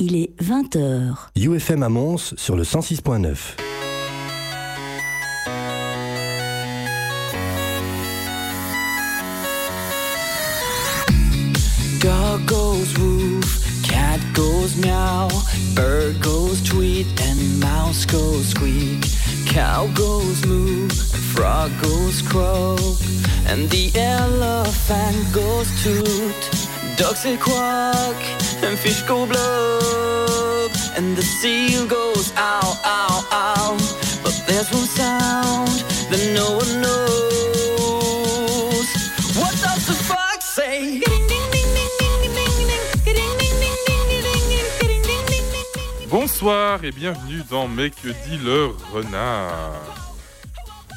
Il est 20h. UFM à Mons sur le 106.9. Dog goes woof, cat goes meow, bird goes tweet, and mouse goes squeak. Cow goes moo, frog goes croak, and the elephant goes toot. Ducks say quack, and fish go blub, and the seal goes ow, ow, ow. But there's one sound that no one knows. What does the fox say? Bonsoir et bienvenue dans Mais que dit le renard?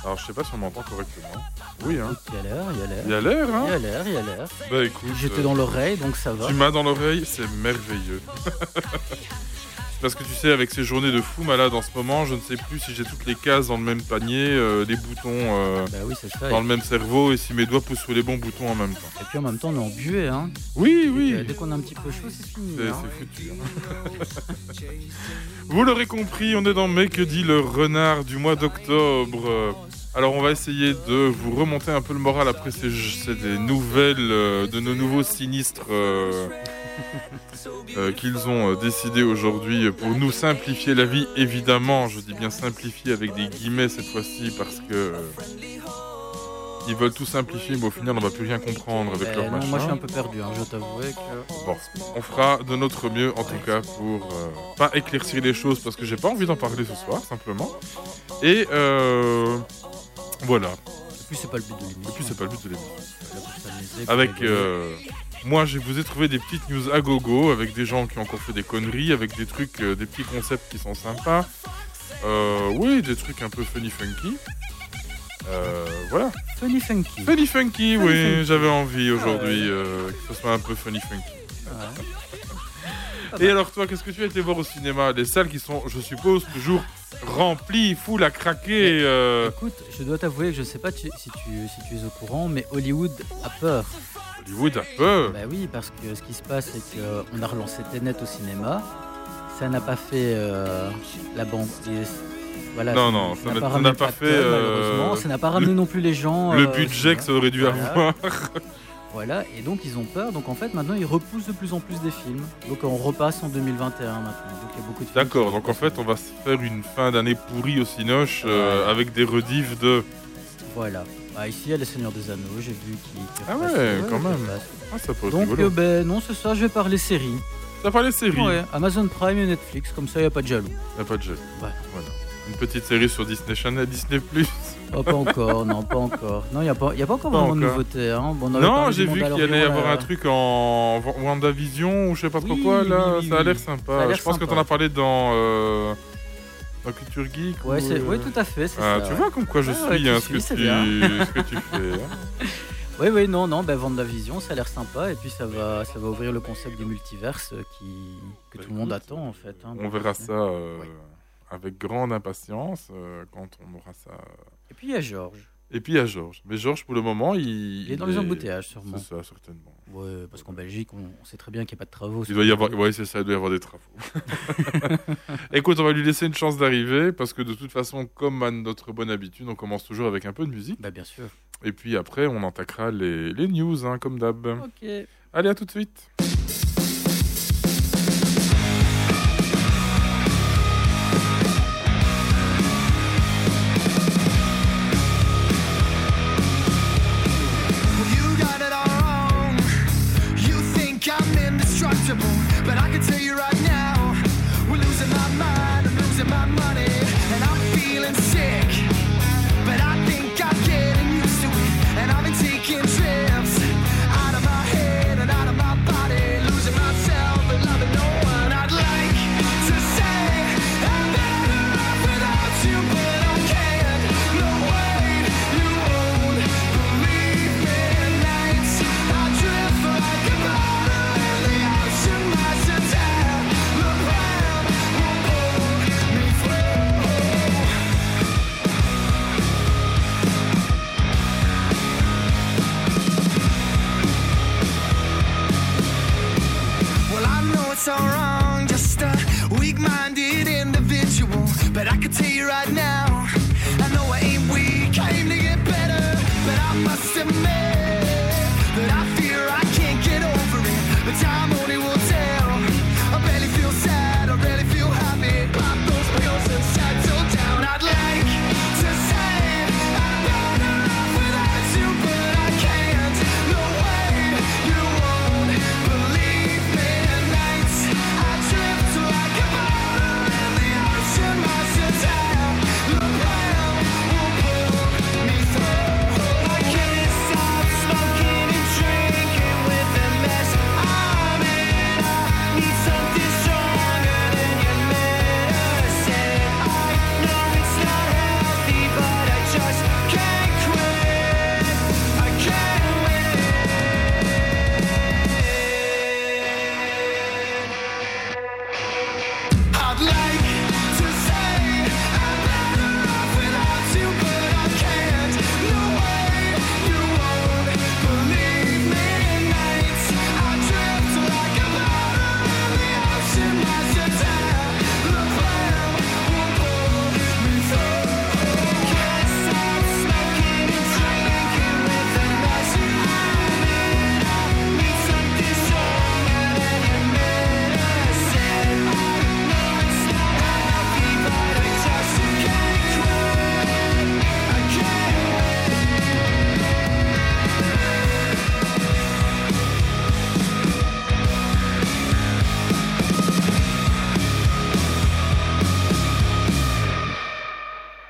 Alors je sais pas si on m'entend correctement. Oui hein. Il y a l'air, il y a l'air. Il y a l'air hein Il y a l'air, il y a l'air. Bah écoute. J'étais euh, dans l'oreille, donc ça va. Tu m'as dans l'oreille, c'est merveilleux. Parce que tu sais, avec ces journées de fou malade en ce moment, je ne sais plus si j'ai toutes les cases dans le même panier, euh, les boutons euh, Bah oui, c'est ça. dans le même cerveau et si mes doigts poussent sur les bons boutons en même temps. et puis en même temps, on est en buée, hein. Oui, Et oui. dès qu'on a un petit peu chaud, c'est fini. C'est hein. foutu. hein. Vous l'aurez compris, on est dans que dit le renard du mois d'octobre. Alors on va essayer de vous remonter un peu le moral après ces, ces des nouvelles euh, de nos nouveaux sinistres euh, euh, qu'ils ont décidé aujourd'hui pour nous simplifier la vie. Évidemment, je dis bien simplifier avec des guillemets cette fois-ci parce que ils veulent tout simplifier, mais au final on va plus rien comprendre avec Eh leur non, machin. moi je suis un peu perdu, hein, je t'avouerai que. Bon, on fera de notre mieux en tout cas pour euh, pas éclaircir les choses parce que j'ai pas envie d'en parler ce soir simplement. Et euh, voilà. Et puis c'est pas le but de l'émission. Et puis c'est pas le but de l'émission. Avec rigoler. euh, moi, je vous ai trouvé des petites news à gogo avec des gens qui ont encore fait des conneries, avec des trucs, euh, des petits concepts qui sont sympas. Euh, oui, des trucs un peu funny funky. Euh, voilà. Funny Funky. Funny funky, Funny oui, j'avais envie aujourd'hui euh, que ce soit un peu funny funky. Ouais. Et alors toi, qu'est-ce que tu as été voir au cinéma? Des salles qui sont, je suppose, toujours remplies, full à craquer. euh, Écoute, je dois t'avouer que je sais pas tu- si, tu, si tu es au courant, mais Hollywood a peur. Hollywood a peur? Bah oui, parce que ce qui se passe, c'est qu'on a relancé Tenet au cinéma. Ça n'a pas fait euh, la banque. Voilà, Non, non, ça n'a- pas facteur, fait, euh. Ça n'a pas ramené non plus les gens. le budget que ça aurait dû Voilà. avoir. Voilà, et donc ils ont peur. Donc en fait, maintenant, ils repoussent de plus en plus des films. Donc on repasse en 2021 maintenant. Donc il y a beaucoup de films D'accord, donc en fait, on va se faire une fin d'année pourrie au Cinoche euh, Ouais. avec des rediffs de. Voilà. Bah, ici, il y a Les Seigneurs des Anneaux, j'ai vu qui. qui Ah ouais, quand même. Ah, ça peut Donc, euh, ben non, c'est ça, je vais parler séries. Ça pas les séries. Ouais, Amazon Prime et Netflix, comme ça, il n'y a pas de jaloux. Y a pas de jeu. Ouais. Voilà. Une petite série sur Disney Channel, Disney Plus. Oh, pas encore, non, pas encore. Non, il n'y a, pas- y a pas encore Pas vraiment de encore. nouveautés. Hein. Bon, Non, j'ai vu qu'il y allait y avoir un truc en Wa- WandaVision ou je sais pas trop Oui, quoi là. oui, oui, ça a oui. l'air a sympa. Je pense que sympa. t'en as parlé dans, euh, dans Culture Geek. Ouais, ou, c'est, euh, ouais, tout à fait, Ah, ça. tu vois comme quoi je Ah, ouais, suis, tu hein, ce, que tu, ce que tu fais. hein. Oui, oui, non, non, ben Vendavision, ça a l'air sympa. Et puis ça va, ça va ouvrir le concept du multiverse euh, qui, que Bah, tout le monde écoute, attend en fait. hein. On verra ça euh, Ouais. avec grande impatience euh, quand on aura ça. Et puis il y a Georges. Et puis il y a Georges. Mais Georges, pour le moment, il, Il est dans les embouteillages sûrement. C'est ça, certainement. Ouais, parce qu'en Belgique, on, on sait très bien qu'il n'y a pas de travaux. Il doit y avoir, ouais, c'est ça, il doit y avoir des travaux. Écoute, on va lui laisser une chance d'arriver parce que de toute façon, comme à notre bonne habitude, on commence toujours avec un peu de musique Bah bien sûr. et puis après, on attaquera les, les news, hein, comme d'hab. Ok. Allez, à tout de suite.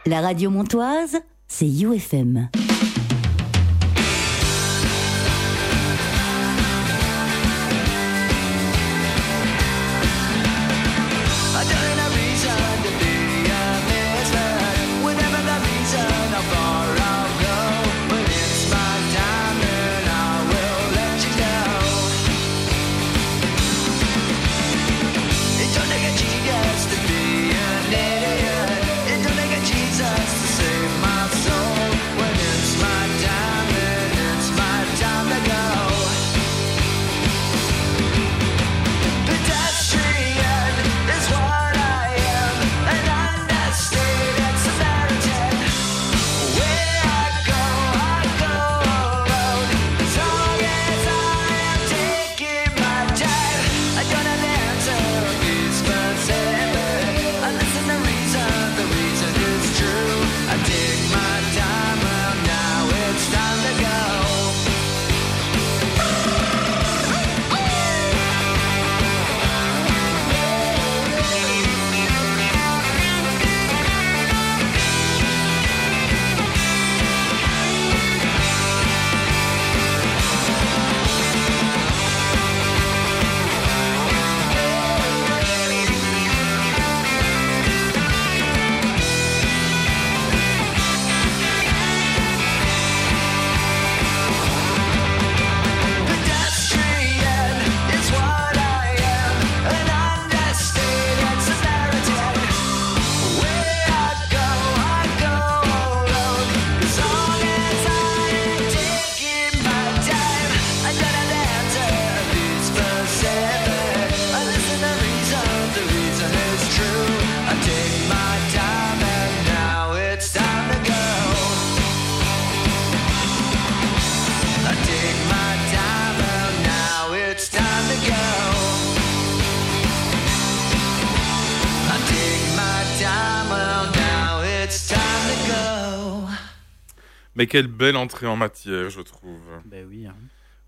La radio montoise, c'est UFM. Mais quelle belle entrée en matière, je trouve. Ben oui. hein.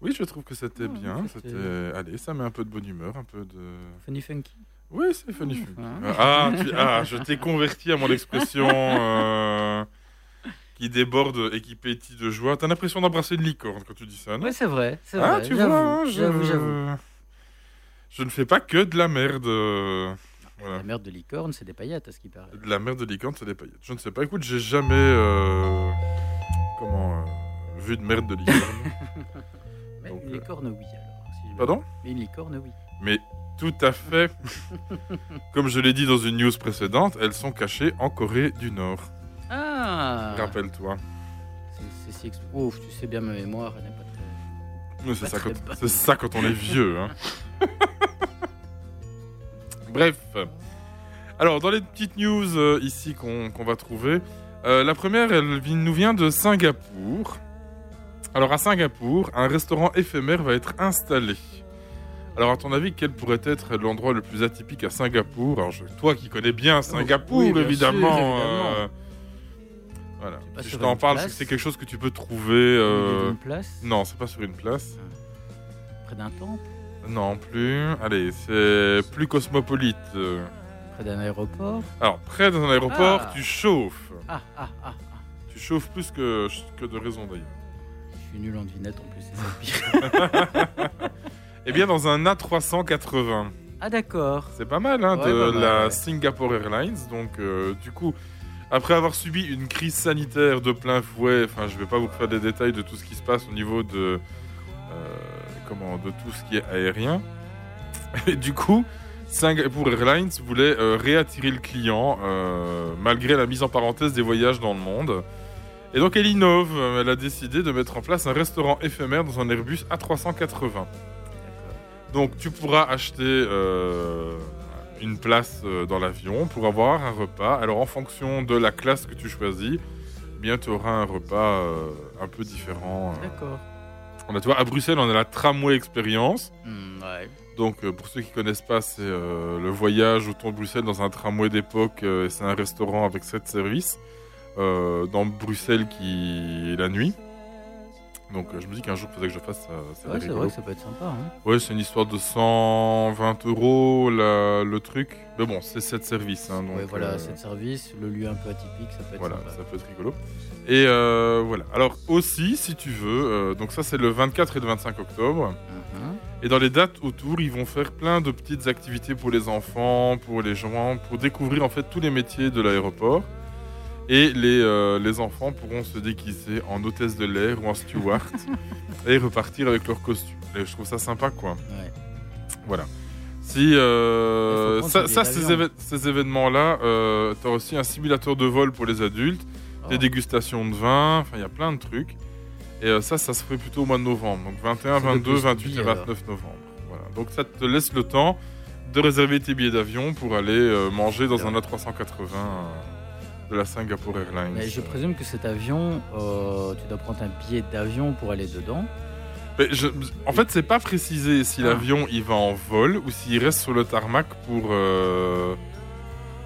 Oui, je trouve que c'était Ah, bien. oui, c'était-. Allez, ça met un peu de bonne humeur, un peu de... Funny funky. Oui, c'est funny funky. Ah. Ah, tu- ah, je t'ai converti à mon expression euh, qui déborde et qui pétille de joie. T'as l'impression d'embrasser une licorne quand tu dis ça, non Ouais, c'est vrai. C'est Ah, vrai. tu j'avoue, vois, hein, je... J'avoue, j'avoue. Je ne fais pas que de la merde. Voilà. La merde de licorne, c'est des paillettes, à ce qui paraît. De la merde de licorne, c'est des paillettes. Je ne sais pas. Écoute, j'ai jamais... euh, Comment... euh, vu de merde de licorne. Mais Donc, une euh, licorne, oui, alors. si je- Pardon? Mais une licorne, oui. Mais tout à fait. Comme je l'ai dit dans une news précédente, elles sont cachées en Corée du Nord. Ah Rappelle-toi. C'est- C'est si Ouf, tu sais bien ma mémoire, elle n'est pas très... Mais C'est Pas ça, très quand... bonne. c'est ça quand on est vieux. hein. Bref. Alors, dans les petites news euh, ici qu'on qu'on va trouver, euh, la première, elle nous vient de Singapour. Alors, à Singapour, un restaurant éphémère va être installé. Alors, à ton avis, quel pourrait être l'endroit le plus atypique à Singapour? Alors, je- toi qui connais bien Singapour, oui, bien évidemment. sûr, évidemment. euh, voilà. Si je t'en une parle, c'est place. que c'est quelque chose que tu peux trouver. Euh, d'une place, Non, c'est pas sur une place. près d'un temple, Non plus. Allez, c'est plus cosmopolite. euh. près d'un aéroport? Alors, près d'un aéroport, Ah. tu chauffes. Ah, ah, ah. Tu chauffes plus que, que de raison d'ailleurs. Je suis nul en devinette en plus, c'est ça le pire. Eh bien, dans un A380. Ah d'accord. C'est pas mal, hein, Ouais, de mal, la ouais. Singapore Airlines. Donc, euh, du coup, après avoir subi une crise sanitaire de plein fouet, enfin, je vais pas vous faire des détails de tout ce qui se passe au niveau de, euh, comment, de tout ce qui est aérien. Et du coup, Singapore Airlines voulait euh, réattirer le client euh, malgré la mise en parenthèse des voyages dans le monde. Et donc elle innove, euh, elle a décidé de mettre en place un restaurant éphémère dans un Airbus A380. Donc tu pourras acheter euh, une place dans l'avion pour avoir un repas. Alors en fonction de la classe que tu choisis, eh bien tu auras un repas un peu différent. D'accord. On a, tu vois, à Bruxelles, on a la tramway expérience. Hmm, ouais. Donc euh, pour ceux qui connaissent pas, c'est euh, le voyage autour de Bruxelles dans un tramway d'époque. euh, c'est un restaurant avec sept services dans Bruxelles qui la nuit. Donc euh, je me dis qu'un jour, faudrait que je fasse ça. ça Ouais, c'est vrai que ça peut être sympa. Hein. Ouais, c'est une histoire de 120 euros la- le truc. Mais bon, c'est 7 services. Hein, donc, ouais, voilà, euh, c'est de service, le lieu un peu atypique, ça peut être Voilà, sympa. ça peut être rigolo. Et euh, voilà. Alors aussi, si tu veux, euh, donc ça c'est le 24 et le 25 octobre. Mhm. Et dans les dates autour, ils vont faire plein de petites activités pour les enfants, pour les gens, pour découvrir en fait tous les métiers de l'aéroport. Et les, euh, les enfants pourront se déguiser en hôtesse de l'air ou en steward et repartir avec leur costume. Et je trouve ça sympa quoi. Ouais. Voilà. Si euh, ça, ces, d'avion. éve- ces événements-là, euh, tu as aussi un simulateur de vol pour les adultes, Oh. des dégustations de vin, enfin il y a plein de trucs. Et euh, ça, ça se ferait plutôt au mois de novembre, donc 21, C'est le 22, plus 28 et billet, alors. 29 novembre. Voilà. Donc ça te laisse le temps de réserver tes billets d'avion pour aller manger dans un A380 euh, de la Singapore Airlines. Mais je présume que cet avion, euh, tu dois prendre un billet d'avion pour aller dedans. Mais je- en fait, c'est pas précisé si Ah. l'avion il va en vol ou s'il reste sur le tarmac pour, euh,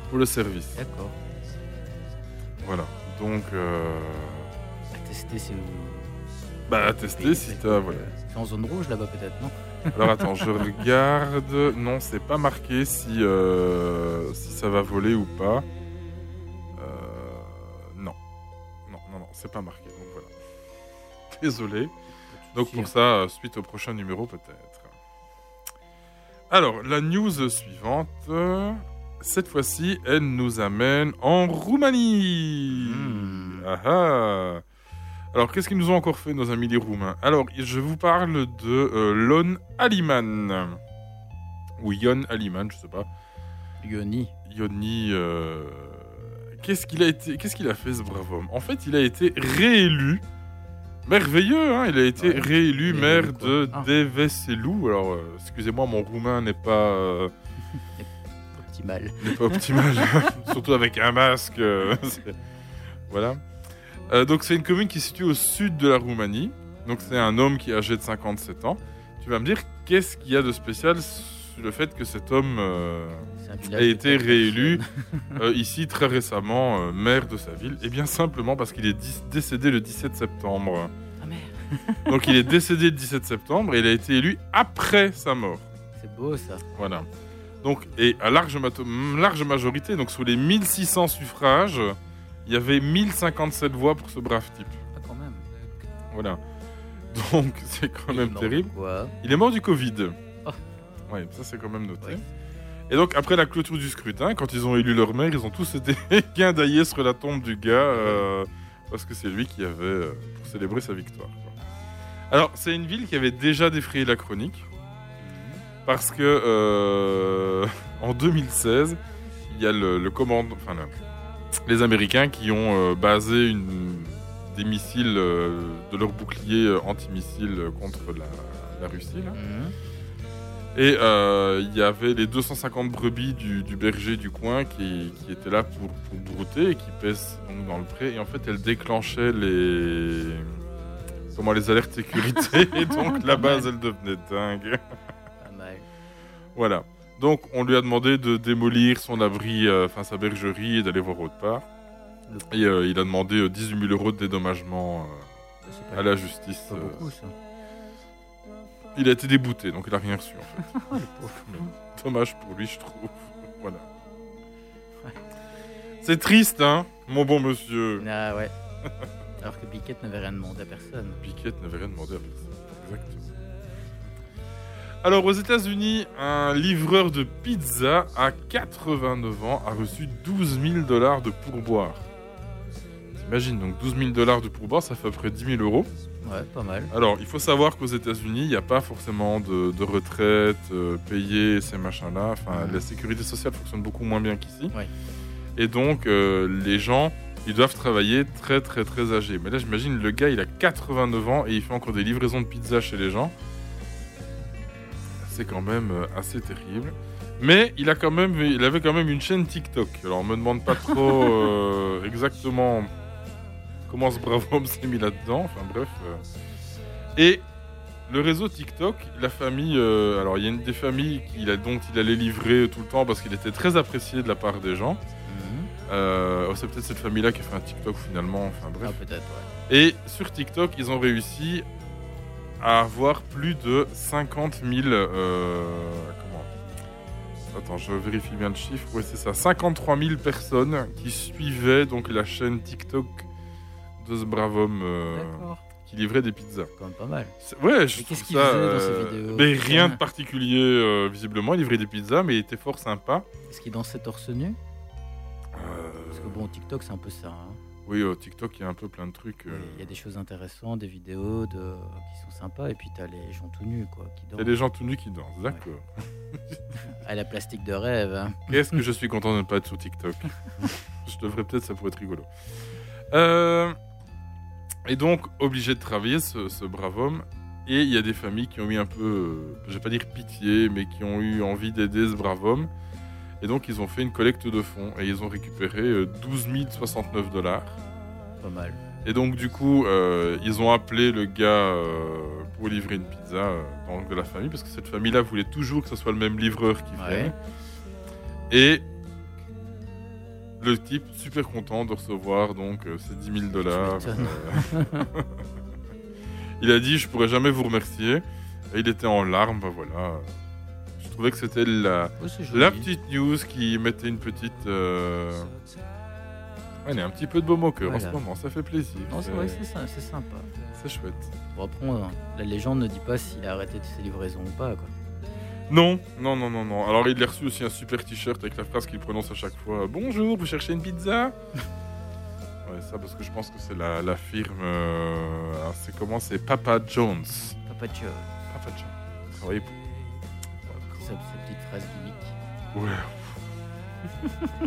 pour le service. D'accord. Voilà. Donc, euh, À tester si vous. bah, à tester si t'as. Voilà. C'est en zone rouge là-bas peut-être, non? Alors attends, je regarde. Non, c'est pas marqué si, euh, si ça va voler ou pas. C'est pas marqué. Donc voilà. Désolé. Donc pour ça, euh, suite au prochain numéro peut-être. Alors, la news suivante. Cette fois-ci, elle nous amène en Roumanie. Hmm. Ah ah. Alors, qu'est-ce qu'ils nous ont encore fait, nos amis les Roumains? Alors, je vous parle de euh, Lon Aliman. Ou Yon Aliman, je sais pas. Yoni. Yoni. euh, Qu'est-ce qu'il a été Qu'est-ce qu'il a fait, ce brave homme? En fait, il a été réélu. Merveilleux, hein? Il a été Ouais. réélu maire de Ah. Deveselou. Alors, euh, excusez-moi, mon roumain n'est pas. euh, Optimal. n'est pas optimal, surtout avec un masque. euh, voilà. Donc c'est une commune qui est située au sud de la Roumanie. Donc c'est un homme qui est âgé de 57 ans. Tu vas me dire qu'est-ce qu'il y a de spécial sur le fait que cet homme a été réélu euh, ici très récemment euh, maire de sa ville Et bien simplement parce qu'il est décédé le 17 septembre. Ah merde. Donc il est décédé le 17 septembre et il a été élu après sa mort. C'est beau ça. Voilà. Donc, et à large, large majorité, donc sur les 1600 suffrages, il y avait 1057 voix pour ce brave type. Ah, quand même. Voilà. Donc, c'est quand Il même terrible. Il est mort du Covid. Oh. Ouais, ça c'est quand même noté. Ouais. Et donc, après la clôture du scrutin, quand ils ont élu leur maire, ils ont tous été guindaillés sur la tombe du gars, euh, parce que c'est lui qui avait, euh, pour célébrer sa victoire. Alors, c'est une ville qui avait déjà défrayé la chronique, parce que euh, en 2016, il y a le, le commandant, enfin le- les Américains qui ont euh, basé des missiles de leur bouclier antimissile contre la, la Russie. là. Mhm. Et euh, il y avait les 250 brebis du, du berger du coin qui, qui étaient là pour, pour brouter et qui pèsent donc dans le pré. Et en fait, elles déclenchaient les comment les alertes sécurité. et donc la base, elle devenait dingue. Pas mal. Voilà. Donc on lui a demandé de démolir son abri, euh, enfin sa bergerie, et d'aller voir autre part. Et euh, il a demandé euh, 18 000 euros de dédommagement pas, à la justice. pas beaucoup ça. Il a été débouté, donc il a rien reçu en fait. Oh, le pauvre. Dommage pour lui, je trouve. voilà. C'est triste, hein, mon bon monsieur. Ah ouais. Alors que Piquette n'avait rien demandé à personne. Piquette n'avait rien demandé à personne. Exactement. Alors, aux États-Unis, un livreur de pizza à 89 ans a reçu 12 000 dollars de pourboire. T'imagines, donc 12 000 dollars de pourboire, ça fait à peu près 10 000 euros. Ouais, pas mal. Alors, il faut savoir qu'aux États-Unis, il n'y a pas forcément de, de retraite euh, payée, ces machins-là. Enfin, Mhm. la sécurité sociale fonctionne beaucoup moins bien qu'ici. Ouais. Et donc, euh, les gens, ils doivent travailler très, très, très âgés. Mais là, j'imagine, le gars, il a 89 ans et il fait encore des livraisons de pizza chez les gens. C'est quand même euh, assez terrible. Mais il, a quand même, il avait quand même une chaîne TikTok. Alors, on me demande pas trop euh, exactement comment ce brave homme s'est mis là-dedans. Enfin, bref. euh. Et le réseau TikTok, la famille. euh, alors, il y a une des familles qu'il a, dont il allait livrer tout le temps parce qu'il était très apprécié de la part des gens. Mhm. Euh, oh, c'est peut-être cette famille-là qui a fait un TikTok finalement. Enfin bref. Ah, peut-être, ouais. Et sur TikTok, ils ont réussi à avoir plus de 50 000. euh, comment? Attends, je vérifie bien le chiffre. Ouais, c'est ça. 53 000 personnes qui suivaient donc la chaîne TikTok de ce brave homme euh, qui livrait des pizzas. Quand même pas mal. C'est- Ouais, je Mais trouve qu'est-ce qu'il ça. faisait dans ces euh, vidéos mais rien de particulier, euh, visiblement. Il livrait des pizzas, mais il était fort sympa. Est-ce qu'il dansait torse nu? Euh, Parce que bon, TikTok, c'est un peu ça. hein. Oui, au TikTok, il y a un peu plein de trucs. euh. Il y a des choses intéressantes, des vidéos de... qui sont sympas, et puis t'as les gens tout nus, quoi, qui Il y a dansent. des gens tout nus qui dansent, d'accord. À la plastique de rêve. hein. Qu'est-ce que je suis content de ne pas être sur TikTok? je devrais peut-être, ça pourrait être rigolo. Euh, et donc, obligé de travailler, ce, ce brave homme. Et il y a des familles qui ont eu un peu, euh, je vais pas dire pitié, mais qui ont eu envie d'aider ce brave homme. Et donc, ils ont fait une collecte de fonds et ils ont récupéré euh, 12 069 dollars. Pas mal. Et donc, du coup, euh, ils ont appelé le gars euh, pour livrer une pizza euh, dans de la famille, parce que cette famille-là voulait toujours que ce soit le même livreur qui vienne. Ouais. Et le type super content de recevoir donc ces 10 000 dollars. Euh, il a dit, je pourrais jamais vous remercier. Et il était en larmes, bah voilà. Je trouvais que c'était la, Oh, petite news qui mettait une petite... euh, Ouais, il y a un petit peu de baume au cœur en ce moment, ça fait plaisir. Non, c'est vrai sympa. c'est chouette. Bon, après, on- la légende ne dit pas s'il a arrêté de ses livraisons ou pas, quoi. Non, non, non, non, non. Alors il a reçu aussi un super t-shirt avec la phrase qu'il prononce à chaque fois. Bonjour, vous cherchez une pizza? Ouais, ça parce que je pense que c'est la, la firme. euh, alors, c'est comment? C'est Papa Jones. Papa Joe, Papa Jones. Il travaillait pour. sa, sa petite phrase gimmick. Ouais.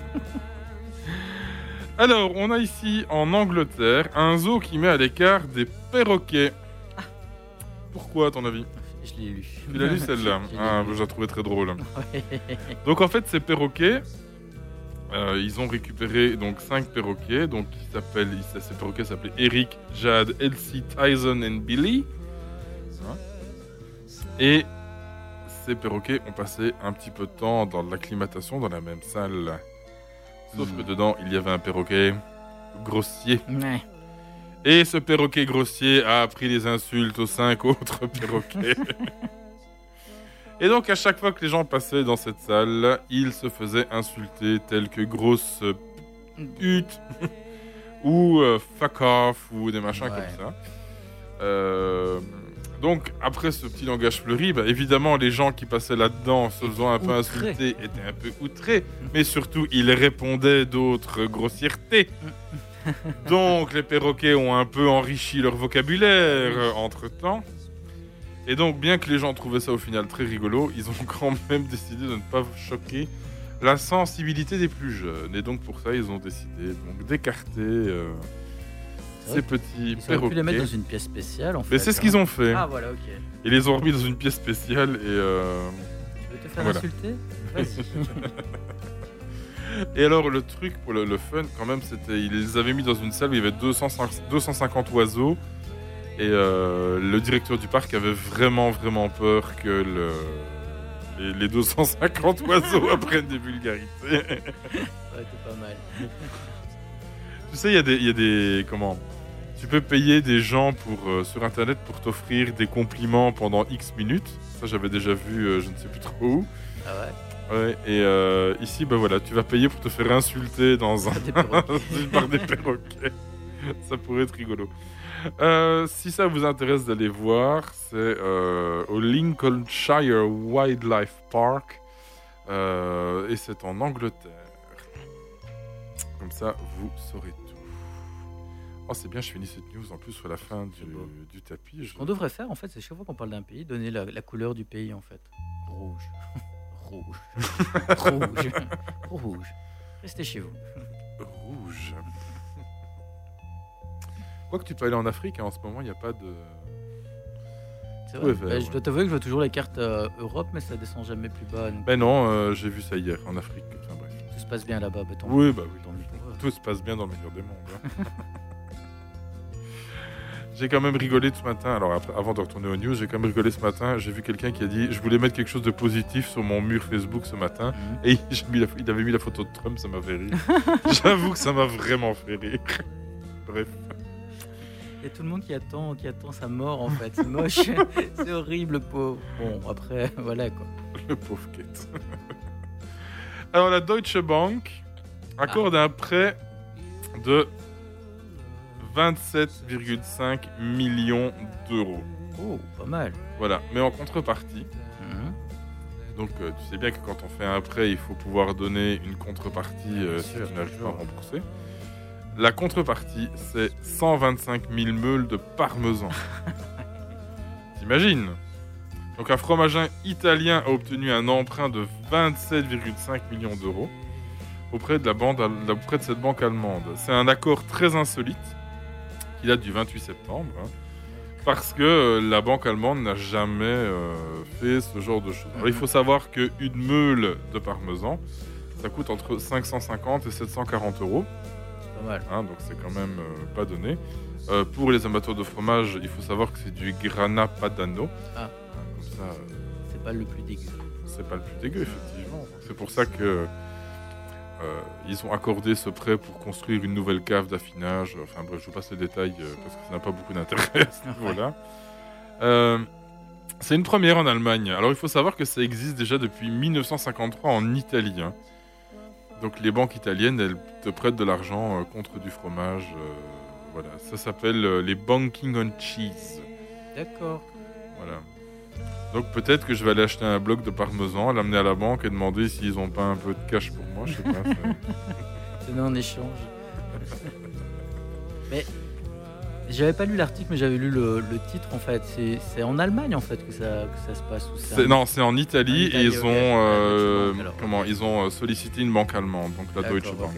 Alors, on a ici en Angleterre un zoo qui met à l'écart des perroquets. Pourquoi, à ton avis? Je l'ai lu. Tu l'as lu celle-là Ah, je la trouvais très drôle. Ouais. Donc en fait, ces perroquets, euh, ils ont récupéré donc cinq perroquets. Donc qui s'appellent, ils- ces perroquets s'appelaient Eric, Jade, Elsie, Tyson et Billy. Hein? Et ces perroquets ont passé un petit peu de temps dans l'acclimatation dans la même salle. Sauf Hmm. que dedans, il y avait un perroquet grossier. Ouais. Et ce perroquet grossier a appris les insultes aux cinq autres perroquets. Et donc, à chaque fois que les gens passaient dans cette salle, ils se faisaient insulter, tels que grosse pute, ou euh, fuck off, ou des machins Ouais. comme ça. Euh, donc, après ce petit langage fleuri, bah, évidemment, les gens qui passaient là-dedans, se faisant un peu insulter, étaient un peu outrés. Mais surtout, ils répondaient d'autres grossièretés. Donc, les perroquets ont un peu enrichi leur vocabulaire euh, entre-temps. Et donc, bien que les gens trouvaient ça au final très rigolo, ils ont quand même décidé de ne pas choquer la sensibilité des plus jeunes. Et donc, pour ça, ils ont décidé donc d'écarter euh, ces petits Ils auraient pu perroquets. les mettre dans une pièce spéciale, en fait. Mais c'est ce hein. qu'ils ont fait. Ah, voilà, ok. Ils les ont remis dans une pièce spéciale et... euh, Tu veux te faire Voilà. insulter? Vas-y. Et alors, le truc pour le, le fun, quand même, c'était. Ils les avaient mis dans une salle où il y avait 250, 250 oiseaux. Et euh, le directeur du parc avait vraiment, vraiment peur que le, les, les 250 oiseaux apprennent des vulgarités. Ça aurait été pas mal. tu sais, il y, a des- il y a des. Comment Tu peux payer des gens pour, euh, sur internet pour t'offrir des compliments pendant X minutes. Ça, j'avais déjà vu, euh, je ne sais plus trop où. Ah ouais? Ouais, et euh, ici, bah voilà, tu vas payer pour te faire insulter dans un. Par des perroquets. Ça pourrait être rigolo. Euh, si ça vous intéresse d'aller voir, c'est euh, au Lincolnshire Wildlife Park. Euh, et c'est en Angleterre. Comme ça, vous saurez tout. Oh, c'est bien, je finis cette news en plus sur la fin du, tapis. Je- qu'on devrait faire, en fait, c'est chaque fois qu'on parle d'un pays, donner la, la couleur du pays, en fait. Rouge. Rouge. Rouge. Rouge. Restez chez vous. Rouge. Quoi que tu peux aller en Afrique, hein, en ce moment, il n'y a pas de. C'est vrai. ouais, Bah, Je dois t'avouer que je vois toujours les cartes euh, Europe, mais ça descend jamais plus bas. donc Ben non, euh, j'ai vu ça hier en Afrique. Enfin, bref. Tout se passe bien là-bas. bah, tant Oui, mieux. bah oui. Tant mieux pour eux. Tout se passe bien dans le meilleur des mondes. hein. J'ai quand même rigolé ce matin. Alors, après- avant de retourner aux news, j'ai quand même rigolé ce matin. J'ai vu quelqu'un qui a dit Je voulais mettre quelque chose de positif sur mon mur Facebook ce matin. Mhm. Et j'ai mis la- il avait mis la photo de Trump, ça m'a fait rire. J'avoue que ça m'a vraiment fait rire. Bref. Il y a tout le monde qui attend, qui attend sa mort en fait. C'est moche, c'est horrible, le pauvre. Bon, après, voilà quoi. Le pauvre Kate. Alors, la Deutsche Bank accorde un prêt de 27,5 millions d'euros. Oh, pas mal. Voilà. Mais en contrepartie, Mhm. donc euh, tu sais bien que quand on fait un prêt, il faut pouvoir donner une contrepartie euh, si tu n'arrives pas à rembourser. La contrepartie, c'est 125 000 meules de parmesan. T'imagines? Donc un fromager italien a obtenu un emprunt de 27,5 millions d'euros auprès de, la bande, auprès de cette banque allemande. C'est un accord très insolite qui date du 28 septembre. hein, parce que euh, la banque allemande n'a jamais euh, fait ce genre de choses. Alors, il faut savoir qu'une meule de parmesan, ça coûte entre 550 et 740 euros. Pas mal. hein, donc c'est quand même euh, pas donné. Euh, pour les amateurs de fromage, il faut savoir que c'est du Grana Padano. Ah. Hein, comme ça, C'est pas le plus dégueu. c'est pas le plus dégueu, effectivement. C'est pour ça que euh, ils ont accordé ce prêt pour construire une nouvelle cave d'affinage. Enfin bref, je vous passe les détails euh, parce que ça n'a pas beaucoup d'intérêt à ce niveau-là. Euh, c'est une première en Allemagne. Alors il faut savoir que ça existe déjà depuis 1953 en Italie. hein. Donc les banques italiennes, elles te prêtent de l'argent contre du fromage. voilà, ça s'appelle les banking on cheese. D'accord. Voilà. Donc peut-être que je vais aller acheter un bloc de parmesan, l'amener à la banque et demander s'ils ont pas un peu de cash pour moi. Je sais pas. c'est- Tenez en échange. mais j'avais pas lu l'article, mais j'avais lu le, le titre en fait. C'est en Allemagne en fait que ça, que ça se passe. ou C'est- non, c'est en Italie, En Italie, et ils ont Ouais, euh, alors. comment ils ont euh, sollicité une banque allemande, donc la Deutsche Bank.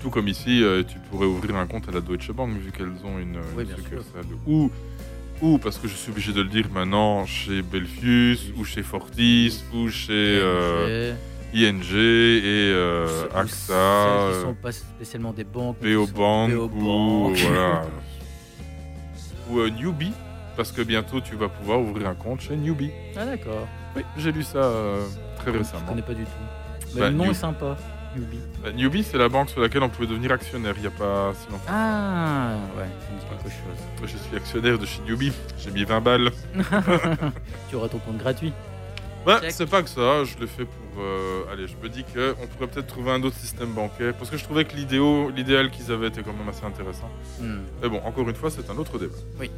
Tout comme ici, euh, tu pourrais ouvrir un compte à la Deutsche Bank vu qu'elles ont une, Oui, une succursale. Ou ou parce que je suis obligé de le dire maintenant chez Belfius ou chez Fortis ou chez euh, ING et euh, Ceux- ou AXA. Celles euh, qui sont pas spécialement des banques. mais sont Bank ou voilà. ou euh, Newbie parce que bientôt tu vas pouvoir ouvrir un compte chez Newbie. Ah d'accord. Oui, j'ai lu ça euh, très Je récemment. connais pas du tout. Mais Bah, le nom New- est sympa. Newbie. Bah, Newbie, c'est la banque sur laquelle on pouvait devenir actionnaire il n'y a pas si longtemps. Ah ouais, ça me dit quelque chose. Moi, je suis actionnaire de chez Newbie. J'ai mis 20 balles. tu auras ton compte gratuit. Bah, Check. c'est pas que ça. Je l'ai fait pour. euh, allez, je me dis qu'on pourrait peut-être trouver un autre système bancaire parce que je trouvais que l'idéal, l'idéal qu'ils avaient était quand même assez intéressant. Hmm. Mais bon, encore une fois, c'est un autre débat. Oui.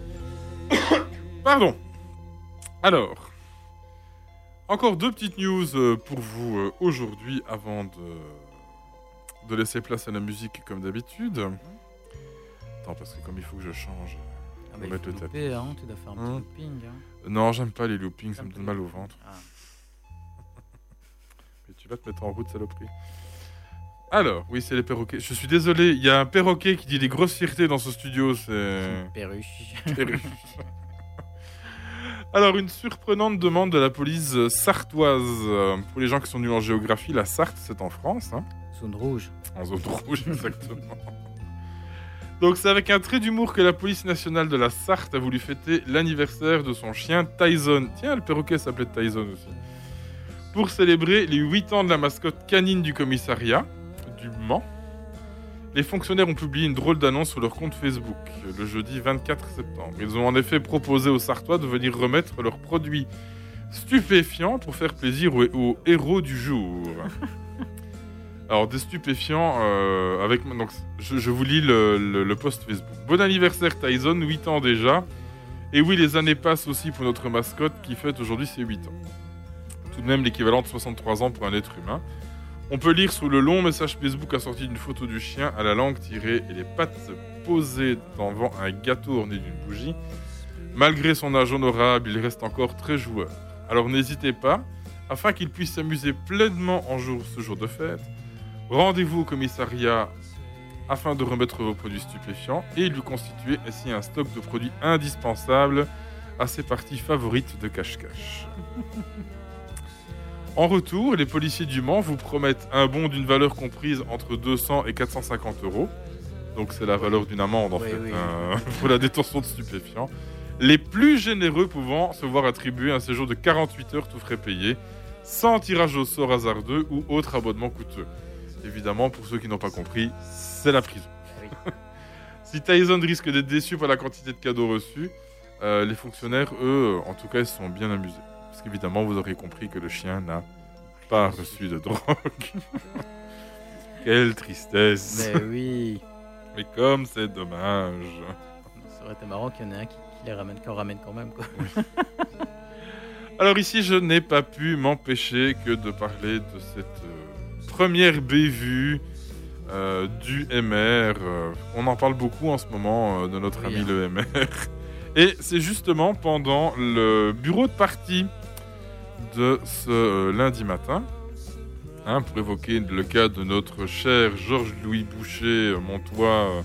Pardon. Alors, encore deux petites news euh, pour vous euh, aujourd'hui avant de, de laisser place à la musique comme d'habitude. Attends, parce que comme il faut que je change. Ah On bah, va mettre le tapis. louper, hein, tu dois faire un petit Hein. looping. hein. Non, j'aime pas les loopings, ça me donne mal au ventre. Ah. Mais tu vas te mettre en route, saloperie. Alors, oui, c'est les perroquets. Je suis désolé, il y a un perroquet qui dit des grossièretés dans ce studio, c'est... Perruche. terrible. Alors, une surprenante demande de la police sartoise. Pour les gens qui sont nuls en géographie, la Sarthe, c'est en France, hein, Zone rouge. en zone rouge, exactement. Donc, c'est avec un trait d'humour que la police nationale de la Sarthe a voulu fêter l'anniversaire de son chien Tyson. Tiens, le perroquet s'appelait Tyson aussi. Pour célébrer les 8 ans de la mascotte canine du commissariat du Mans, les fonctionnaires ont publié une drôle d'annonce sur leur compte Facebook le jeudi 24 septembre. Ils ont en effet proposé aux Sartois de venir remettre leurs produits stupéfiants pour faire plaisir aux, aux héros du jour. Alors, des stupéfiants, euh, avec. Donc, je, vous lis le post Facebook. Bon anniversaire, Tyson, 8 ans déjà. Et oui, les années passent aussi pour notre mascotte qui fête aujourd'hui ses 8 ans. Tout de même l'équivalent de 63 ans pour un être humain. On peut lire sous le long message Facebook assorti d'une photo du chien à la langue tirée et les pattes posées devant un gâteau orné d'une bougie. Malgré son âge honorable, il reste encore très joueur. Alors n'hésitez pas, afin qu'il puisse s'amuser pleinement en jour, ce jour de fête, rendez-vous au commissariat afin de remettre vos produits stupéfiants et lui constituer ainsi un stock de produits indispensables à ses parties favorites de cache-cache. En retour, les policiers du Mans vous promettent un bon d'une valeur comprise entre 200 et 450 euros Donc c'est la valeur d'une amende en Oui, fait oui. hein, pour la détention de stupéfiants. Les plus généreux pouvant se voir attribuer un séjour de 48 heures tout frais payés, sans tirage au sort hasardeux ou autre abonnement coûteux. Évidemment, pour ceux qui n'ont pas compris, c'est la prison. Oui. si Tyson risque d'être déçu par la quantité de cadeaux reçus, euh, les fonctionnaires, eux, en tout cas, ils se sont bien amusés. Parce qu'évidemment, vous aurez compris que le chien n'a pas reçu de drogue. Quelle tristesse. Mais oui. Mais comme c'est dommage. Ça aurait été marrant qu'il y en ait un qui, qui les ramène, qu'on ramène quand même. Quoi. Alors ici, je n'ai pas pu m'empêcher que de parler de cette euh, première bévue euh, du MR. euh, on en parle beaucoup en ce moment euh, de notre Oui, ami hein. le MR. Et c'est justement pendant le bureau de parti de ce lundi matin, hein, pour évoquer le cas de notre cher Georges-Louis Boucher, Montois,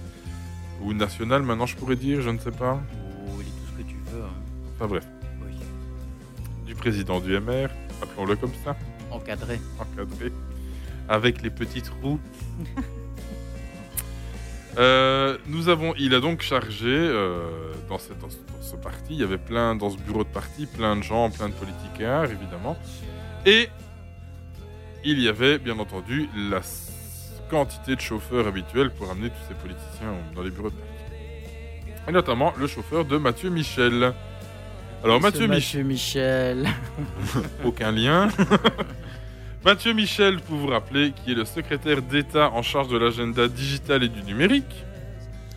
ou national maintenant je pourrais dire, je ne sais pas. Ou lis tout ce que tu veux. hein. Enfin bref, Oui. du président du MR, appelons-le comme ça. Encadré. encadré avec les petites roues. Euh, nous avons, il a donc chargé euh, dans, cette- dans ce, dans ce parti, il y avait plein dans ce bureau de parti, plein de gens, plein de politiciens évidemment, et il y avait bien entendu la quantité de chauffeurs habituels pour amener tous ces politiciens dans les bureaux de parti, et notamment le chauffeur de Mathieu Michel. Alors Mathieu Michel. Mathieu Michel? Aucun lien. Mathieu Michel, pour vous rappeler, qui est le secrétaire d'État en charge de l'agenda digital et du numérique,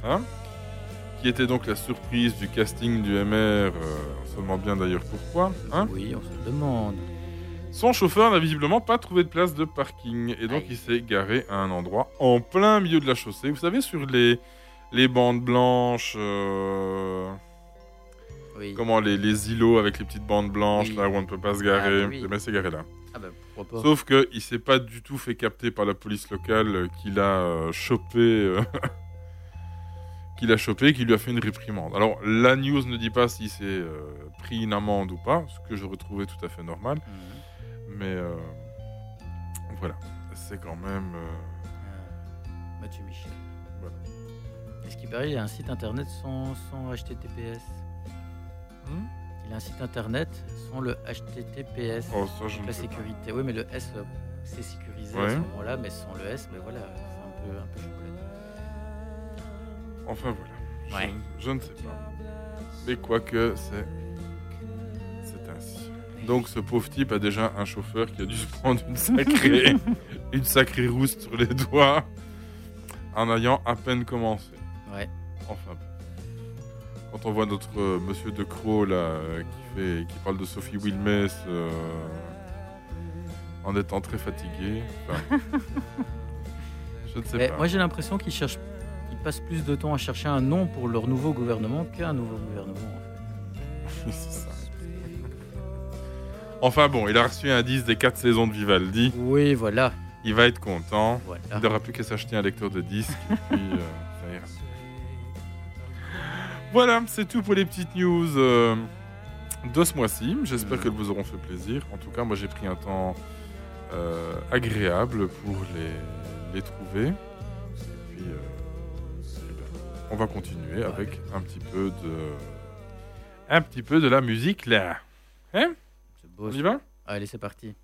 hein, qui était donc la surprise du casting du MR, euh, on se demande bien d'ailleurs pourquoi. hein. Oui, on se le demande. Son chauffeur n'a visiblement pas trouvé de place de parking et donc Aïe. il s'est garé à un endroit en plein milieu de la chaussée. Vous savez, sur les, les bandes blanches, euh, Oui. comment les, les îlots avec les petites bandes blanches Oui. là où on ne peut pas se garer. Ah, oui. Ben, il s'est garé là. Ah bah pas. Sauf que il s'est pas du tout fait capter par la police locale euh, qu'il a euh, chopé, euh, qu'il a chopé, qui lui a fait une réprimande. Alors la news ne dit pas s'il s'est euh, pris une amende ou pas, ce que je retrouvais tout à fait normal, mais euh, voilà, c'est quand même. euh, Euh, Mathieu Michel. Voilà. Est-ce qu'il paraît il a un site internet sans, sans HTTPS hmm? Il a un site internet sans le HTTPS. Oh ça je ne la pas. sécurité. Oui, mais le S, euh, c'est sécurisé à ce moment-là, mais sans le S, mais voilà, c'est un peu, un peu chocolat. Enfin voilà, Ouais. je, je ne sais pas. Mais quoique c'est c'est ainsi. Donc ce pauvre type a déjà un chauffeur qui a dû se prendre une sacrée, une sacrée rousse sur les doigts en ayant à peine commencé. Ouais. Enfin. Quand on voit notre euh, monsieur De Croo là, euh, qui, fait, qui parle de Sophie Wilmès euh, en étant très fatigué, enfin, je ne sais Mais pas. moi, j'ai l'impression qu'ils cherchent, ils passent plus de temps à chercher un nom pour leur nouveau gouvernement qu'un nouveau gouvernement. en fait. C'est ça. Enfin bon, il a reçu un 10 des 4 saisons de Vivaldi. Oui, voilà. Il va être content. voilà. Il n'aura plus qu'à s'acheter un lecteur de disques. et puis, euh. Voilà, c'est tout pour les petites news euh, de ce mois-ci. J'espère qu'elles vous auront fait plaisir. En tout cas, moi j'ai pris un temps euh, agréable pour les, les trouver. Et puis, euh, ben, on va continuer avec un petit peu de, un petit peu de la musique là. C'est beau. On y va? Allez, c'est parti.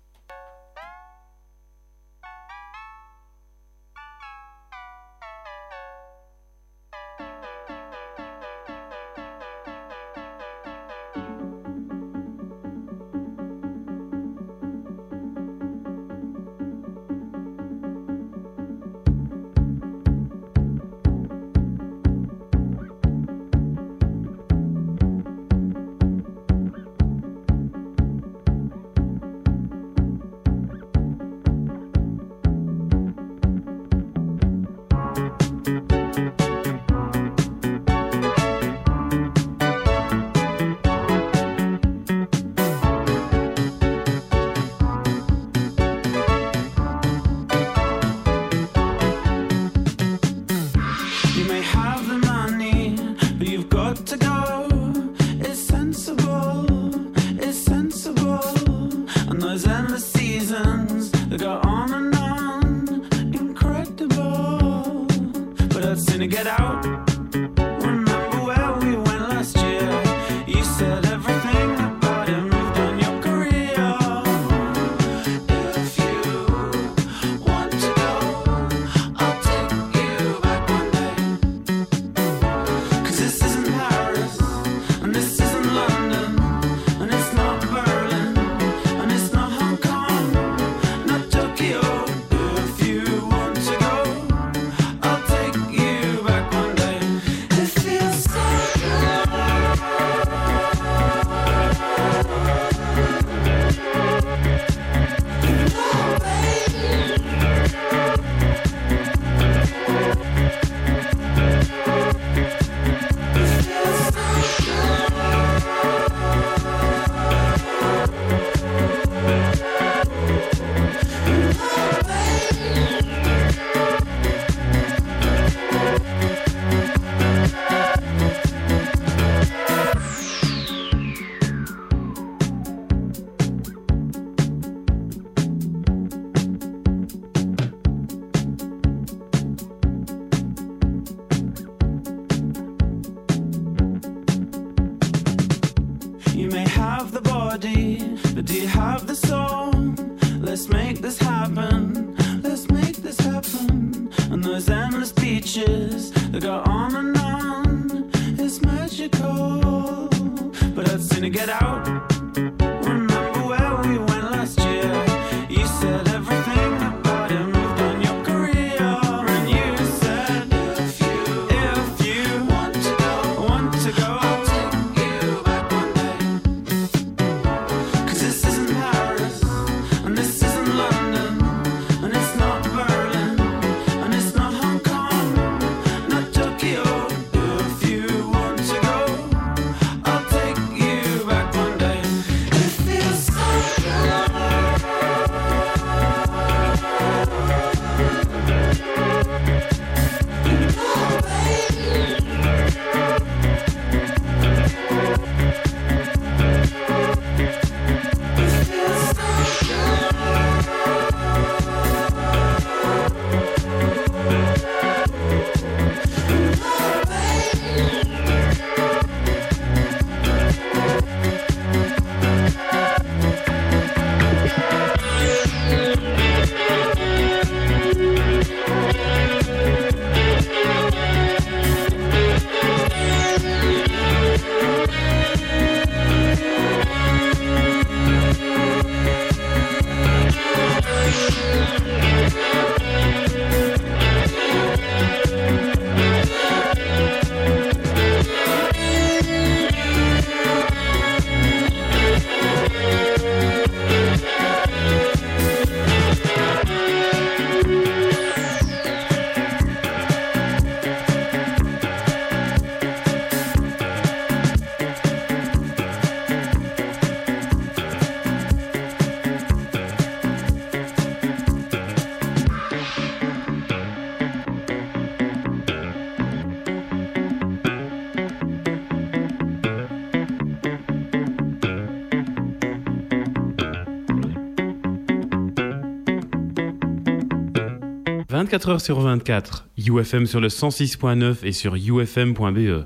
24h sur 24, UFM sur le 106.9 et sur ufm.be.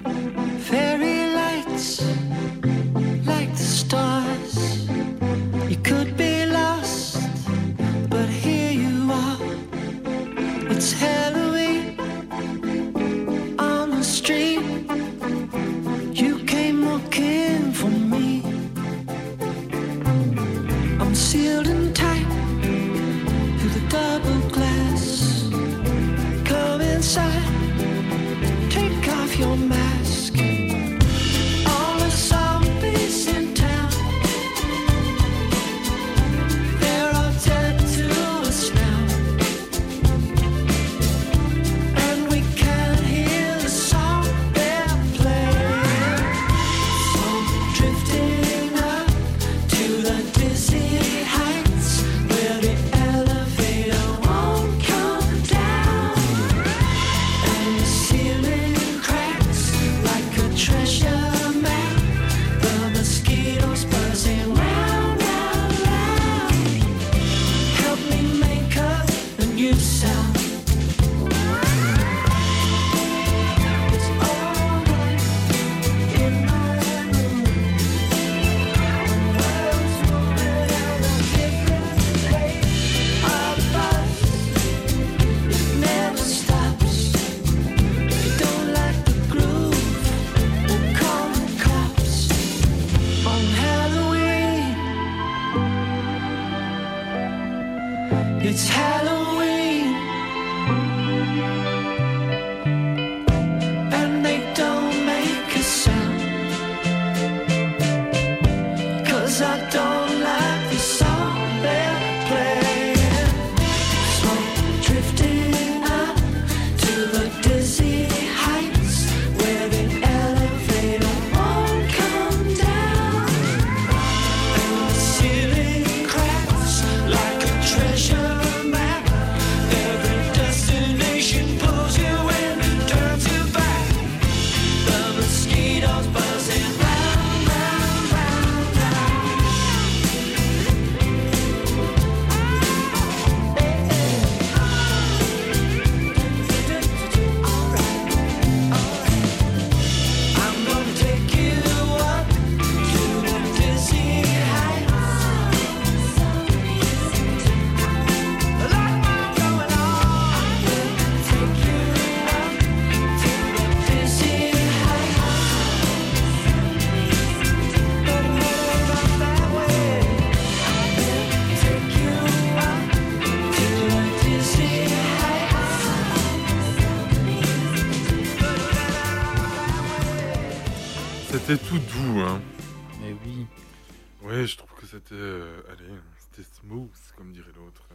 smooth, comme dirait l'autre.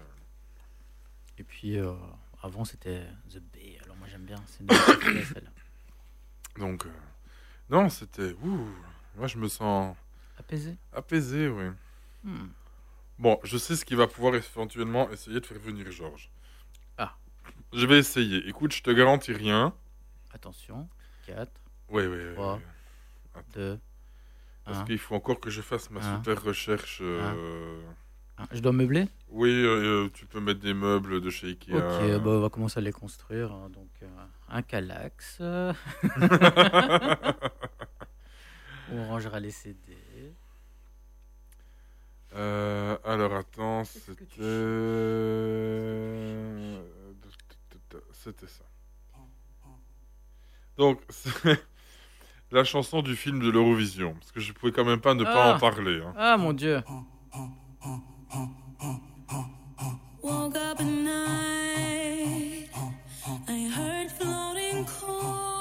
Et puis euh, avant c'était The Bay. Alors moi j'aime bien. C'est une préférée. Donc, euh, non, c'était. Ouh, moi, je me sens Apaisé. apaisé, oui. Hmm. Bon, je sais ce qui va pouvoir éventuellement essayer de faire venir Georges. Ah. Je vais essayer. Écoute, je te garantis rien. Attention. 4, Ouais, ouais, ouais. Trois. ouais. 2, Parce 1. qu'il faut encore que je fasse ma Un. super recherche. euh, Je dois meubler Oui, euh, euh, tu peux mettre des meubles de chez Ikea. Ok, bah, on va commencer à les construire. hein. Donc, euh, un calax. on rangera les CD. Euh, alors attends, Qu'est-ce que tu c'était. C'était ça. Donc, c'est la chanson du film de l'Eurovision. Parce que je pouvais quand même pas ne pas Ah. en parler. hein. Ah mon dieu Woke up at night. I heard floating chords.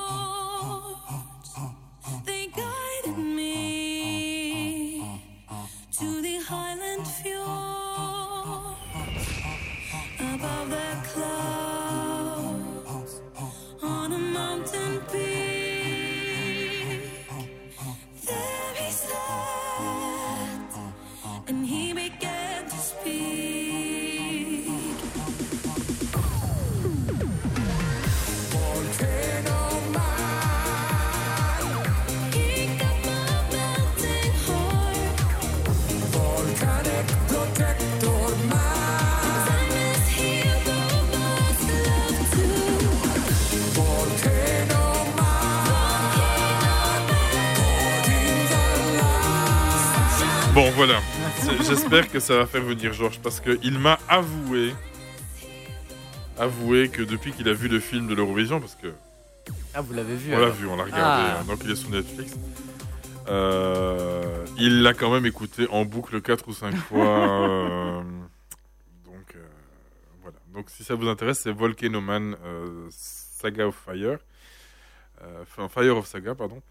Voilà. J'espère que ça va faire venir Georges. Parce qu'il m'a avoué. Avoué que depuis qu'il a vu le film de l'Eurovision, parce que Ah, vous l'avez vu On l'a vu, on l'a regardé, Ah. hein, donc il est sur Netflix. Euh, il l'a quand même écouté en boucle 4 ou 5 fois. euh, donc euh, voilà. Donc si ça vous intéresse, c'est Volcano Man euh, Saga of Fire. Enfin, Fire of Saga, pardon.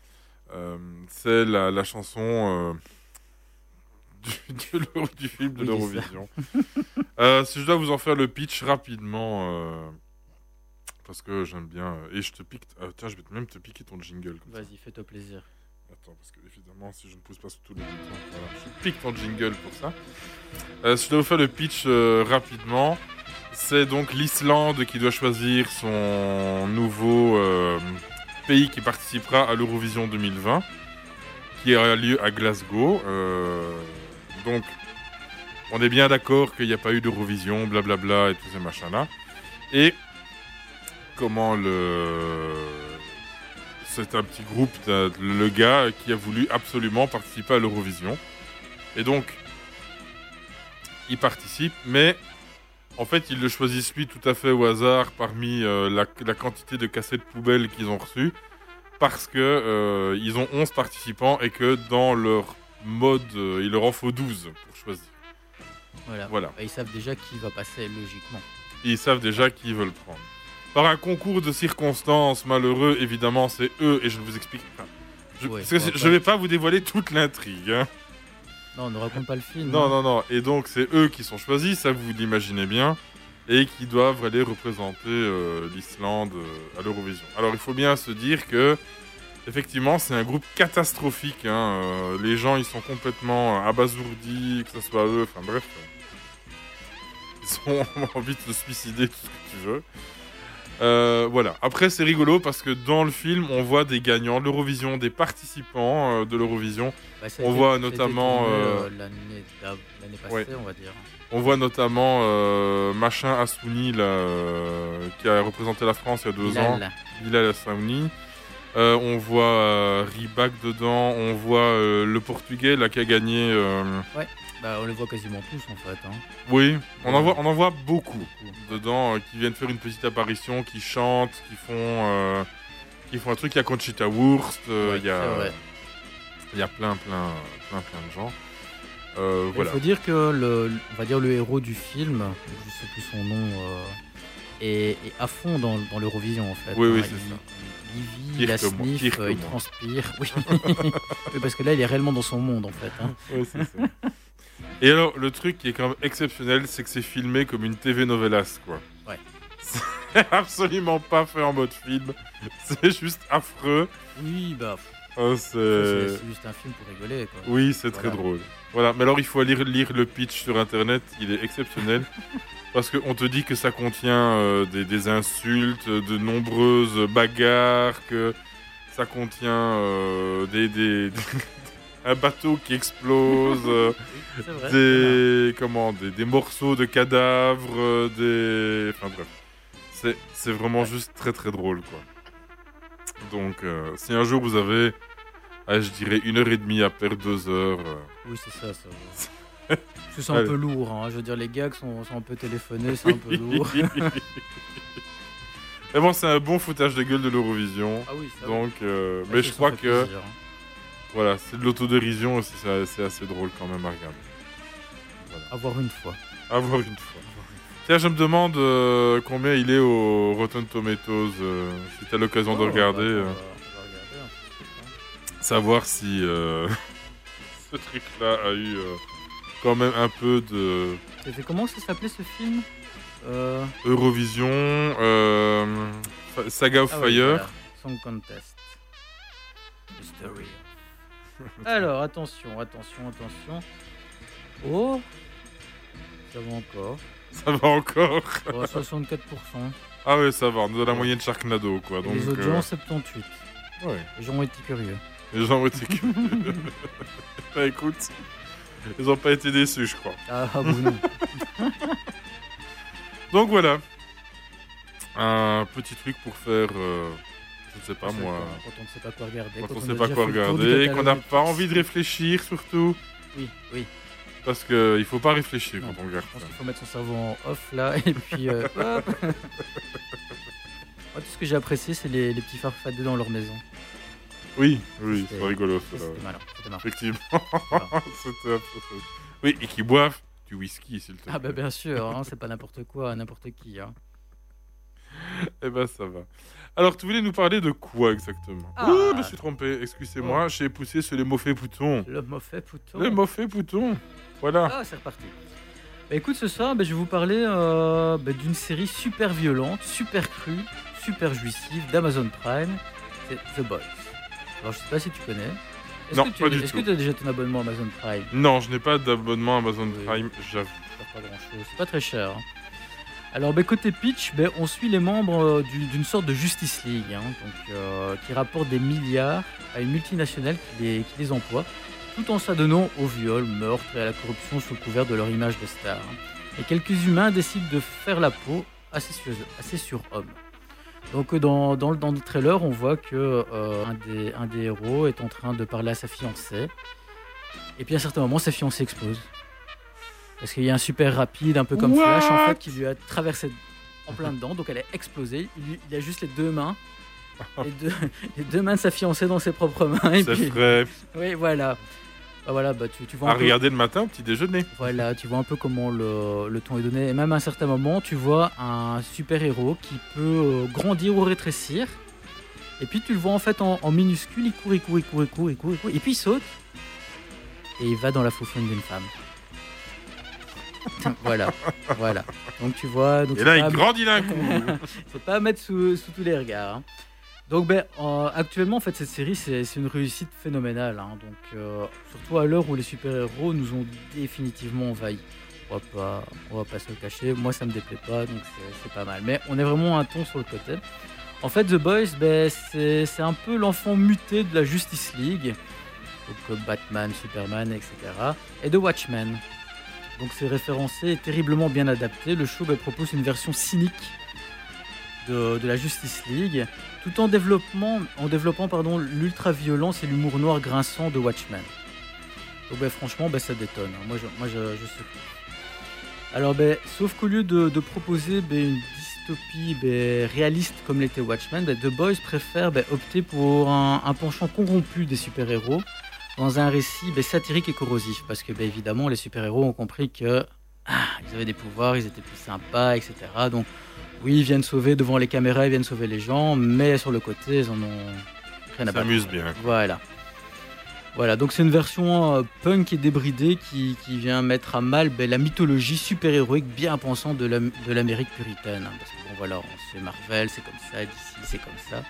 C'est la, la chanson du, du film de Oui, l'Eurovision. Euh, si je dois vous en faire le pitch rapidement, euh, parce que j'aime bien. euh, Et je te pique. ah, tiens, je vais même te piquer ton jingle. Vas-y, fais-toi plaisir. Attends, parce que évidemment, si je ne pousse pas sur tous les boutons, voilà, je pique ton jingle pour ça. Euh, si je dois vous faire le pitch euh, rapidement, c'est donc l'Islande qui doit choisir son nouveau euh, pays qui participera à l'Eurovision 2020, qui aura lieu à Glasgow. Euh, donc, on est bien d'accord qu'il n'y a pas eu d'Eurovision, blablabla et tous ces machins-là. Et comment le c'est un petit groupe, le gars qui a voulu absolument participer à l'Eurovision. Et donc, il participe, mais en fait, ils le choisissent lui tout à fait au hasard parmi euh, la, la quantité de cassettes poubelles qu'ils ont reçues, parce que euh, ils ont 11 participants et que dans leur mode, euh, il leur en faut 12 pour choisir. Voilà. Voilà. Bah, ils savent déjà qui va passer logiquement. Ils savent déjà qui veulent prendre. Par un concours de circonstances malheureux, évidemment, c'est eux, et je vous explique. enfin, je, Ouais, on pas- vais pas vous dévoiler toute l'intrigue. hein. Non, ne raconte pas le film. Non, hein. non, non. Et donc, c'est eux qui sont choisis, ça vous l'imaginez bien, et qui doivent aller représenter euh, l'Islande euh, à l'Eurovision. Alors, il faut bien se dire que, effectivement, c'est un groupe catastrophique. hein, euh, les gens, ils sont complètement abasourdis, que ce soit eux, enfin bref. euh, Ils ont envie de se suicider, tout ce que tu veux. Euh, voilà. Après, c'est rigolo parce que dans le film, on voit des gagnants de l'Eurovision, des participants euh, de l'Eurovision. Bah, on été- voit notamment, euh, euh, l'année passée, ouais. on va dire. On voit notamment euh, Machin Assouni, là, euh, qui a représenté la France il y a deux Bilal. ans. Bilal Assouni. Euh, on voit euh, Ribac dedans. On voit euh, le Portugais là, qui a gagné. euh, Bah, on les voit quasiment tous en fait. Hein. Oui, on en, voit, on en voit beaucoup dedans qui viennent faire une petite apparition, qui chantent, qui font, qui font un truc. Il y a Conchita Wurst, Ouais, il y a, il y a plein, plein, plein, plein de gens. Il voilà. faut dire que le, on va dire le héros du film, je sais plus son nom, est, est à fond dans, dans l'Eurovision en fait. Oui, oui, Hein, c'est ça. Il il vit, il a que moi, sniff, euh, il moi. transpire. Oui. Parce que là, il est réellement dans son monde, en fait. hein. Ouais, ça. Et alors, le truc qui est quand même exceptionnel, c'est que c'est filmé comme une TV novelas, quoi. Ouais. C'est absolument pas fait en mode film. C'est juste affreux. Oui, bah, Oh, c'est juste un film pour rigoler, quoi. Oui, c'est très drôle. Voilà, mais alors il faut aller lire le pitch sur internet, il est exceptionnel. Parce qu'on te dit que ça contient euh, des, des insultes, de nombreuses bagarres, que ça contient euh, des, des- un bateau qui explose, euh, vrai. des, comment, des, des morceaux de cadavres, des. Enfin bref. C'est, vraiment juste très très drôle quoi. Donc si un jour vous avez, ah, je dirais, une heure et demie à perdre deux heures. Oui, c'est ça, ça. c'est un peu lourd, hein. je veux dire, les gags sont, sont un peu téléphonés, c'est un peu lourd. Mais bon, c'est un bon foutage de gueule de l'Eurovision. Ah oui, ça Donc, euh, va. mais je crois que plaisir, hein. voilà, c'est de l'autodérision aussi, c'est assez drôle quand même à regarder. À voir une fois. À voir une fois. Tiens, je me demande euh, combien il est au Rotten Tomatoes, euh, si tu as l'occasion de Oh, regarder, bah, euh, on va- on va regarder un petit peu, hein. savoir si ce truc-là a eu quand même un peu de C'était comment ça s'appelait ce film euh... Eurovision, euh, Saga of ah Fire. voilà, Song Contest. Mystery. Alors, attention, attention, attention. Oh Ça va encore. Ça va encore. Oh, 64%. Ah ouais, ça va, on est dans la moyenne Sharknado, quoi. Et Donc, les euh, audiences, 78. ouais. Les gens ont été curieux. Les gens ont été curieux. bah écoute, ils ont pas été déçus, je crois. Ah, ah bon, non. Donc voilà. Un petit truc pour faire, euh, je ne sais pas moi, Quand on ne sait pas quoi regarder. quand on a sait pas quoi regarder, qu'on n'a pas envie de réfléchir surtout, Oui, oui. parce que il faut pas réfléchir Non, quand on regarde Je pense qu'il faut mettre son cerveau en off là et puis euh, hop. Moi, tout ce que j'ai apprécié, c'est les, les petits farfadets dans leur maison. Oui, oui, c'est rigolo. C'était marrant. Effectivement. C'était un peu ça. Oui, et qui boivent du whisky, s'il te plaît. Ah bah bien sûr, hein, c'est pas n'importe quoi, n'importe qui. Hein. Eh ben ça va. Alors, tu voulais nous parler de quoi exactement? Ah. Ouh, je me suis trompé, excusez-moi, j'ai poussé sur les faits poutons. Le mauvais pouton. Les mots faits poutons. Voilà. Ah, c'est reparti. Bah, écoute, ce soir, bah, je vais vous parler euh, bah, d'une série super violente, super crue, super jouissive d'Amazon Prime. C'est The Boys. Alors, je sais pas si tu connais. Est-ce Non, que tu, pas du Est-ce tout. que tu as déjà ton abonnement Amazon Prime? Non, je n'ai pas d'abonnement Amazon Oui. Prime, j'avoue. Pas grand chose, c'est pas très cher. hein. Alors, bah, côté pitch, bah, on suit les membres euh, du- d'une sorte de Justice League, hein, donc, euh, qui rapporte des milliards à une multinationale qui les, qui les emploie, tout en s'adonnant au viol, meurtre et à la corruption sous le couvert de leur image de star. hein. Et quelques humains décident de faire la peau assez, sur, assez surhomme. Donc euh, dans, dans, le- dans le trailer, on voit que euh, un, des, un des héros est en train de parler à sa fiancée. Et puis à un certain moment, sa fiancée explose. Parce qu'il y a un super rapide, un peu comme What Flash, en fait, qui lui a traversé en plein dedans. Donc elle a explosé. Il, lui- il a juste les deux mains. Les deux, les deux mains de sa fiancée dans ses propres mains. Et C'est puis, frais. oui, voilà. Bah voilà, bah tu, tu vois À un peu- regarder le matin au petit déjeuner. voilà, tu vois un peu comment le, le ton est donné. Et même à un certain moment, tu vois un super-héros qui peut euh, grandir ou rétrécir. Et puis tu le vois en fait en, en minuscule, il court, il court, il court, il court, il court, il court. Et puis il saute. Et il va dans la faufione d'une femme. voilà, voilà. Donc tu vois. Donc Et là, pas- il grandit d'un coup. c'est pas à mettre sous, sous tous les regards. hein. Donc ben, euh, actuellement, en fait, cette série, c'est une réussite phénoménale. hein. Donc, euh, surtout à l'heure où les super-héros nous ont définitivement envahis. On va pas, on va pas se le cacher. Moi, ça me déplaît pas, donc c'est- pas mal. Mais on est vraiment un ton sur le côté. En fait, The Boys, ben, c'est un peu l'enfant muté de la Justice League. Donc, comme Batman, Superman, etc. Et de Watchmen. Donc c'est référencé et terriblement bien adapté. Le show ben, propose une version cynique de, de la Justice League, tout en, en développant pardon, l'ultra-violence et l'humour noir grinçant de Watchmen. Donc ben, franchement, ben, ça détonne. hein. Moi, je, moi, je. Alors, ben, sauf qu'au lieu de, proposer ben, une dystopie ben, réaliste comme l'était Watchmen, ben, The Boys préfère opter pour un, penchant corrompu des super-héros dans un récit satirique et corrosif. Parce que, ben, évidemment, les super-héros ont compris que ah, ils avaient des pouvoirs, ils étaient plus sympas, etc. Donc, Oui, ils viennent sauver devant les caméras, ils viennent sauver les gens, mais sur le côté, ils en ont rien à battre. Bien. Voilà. Voilà, donc c'est une version euh, punk et débridée qui, qui vient mettre à mal ben, la mythologie super-héroïque bien pensante de l'Am- de l'Amérique puritaine. hein, parce que bon, voilà, on sait Marvel, c'est comme ça, d'ici, c'est comme ça.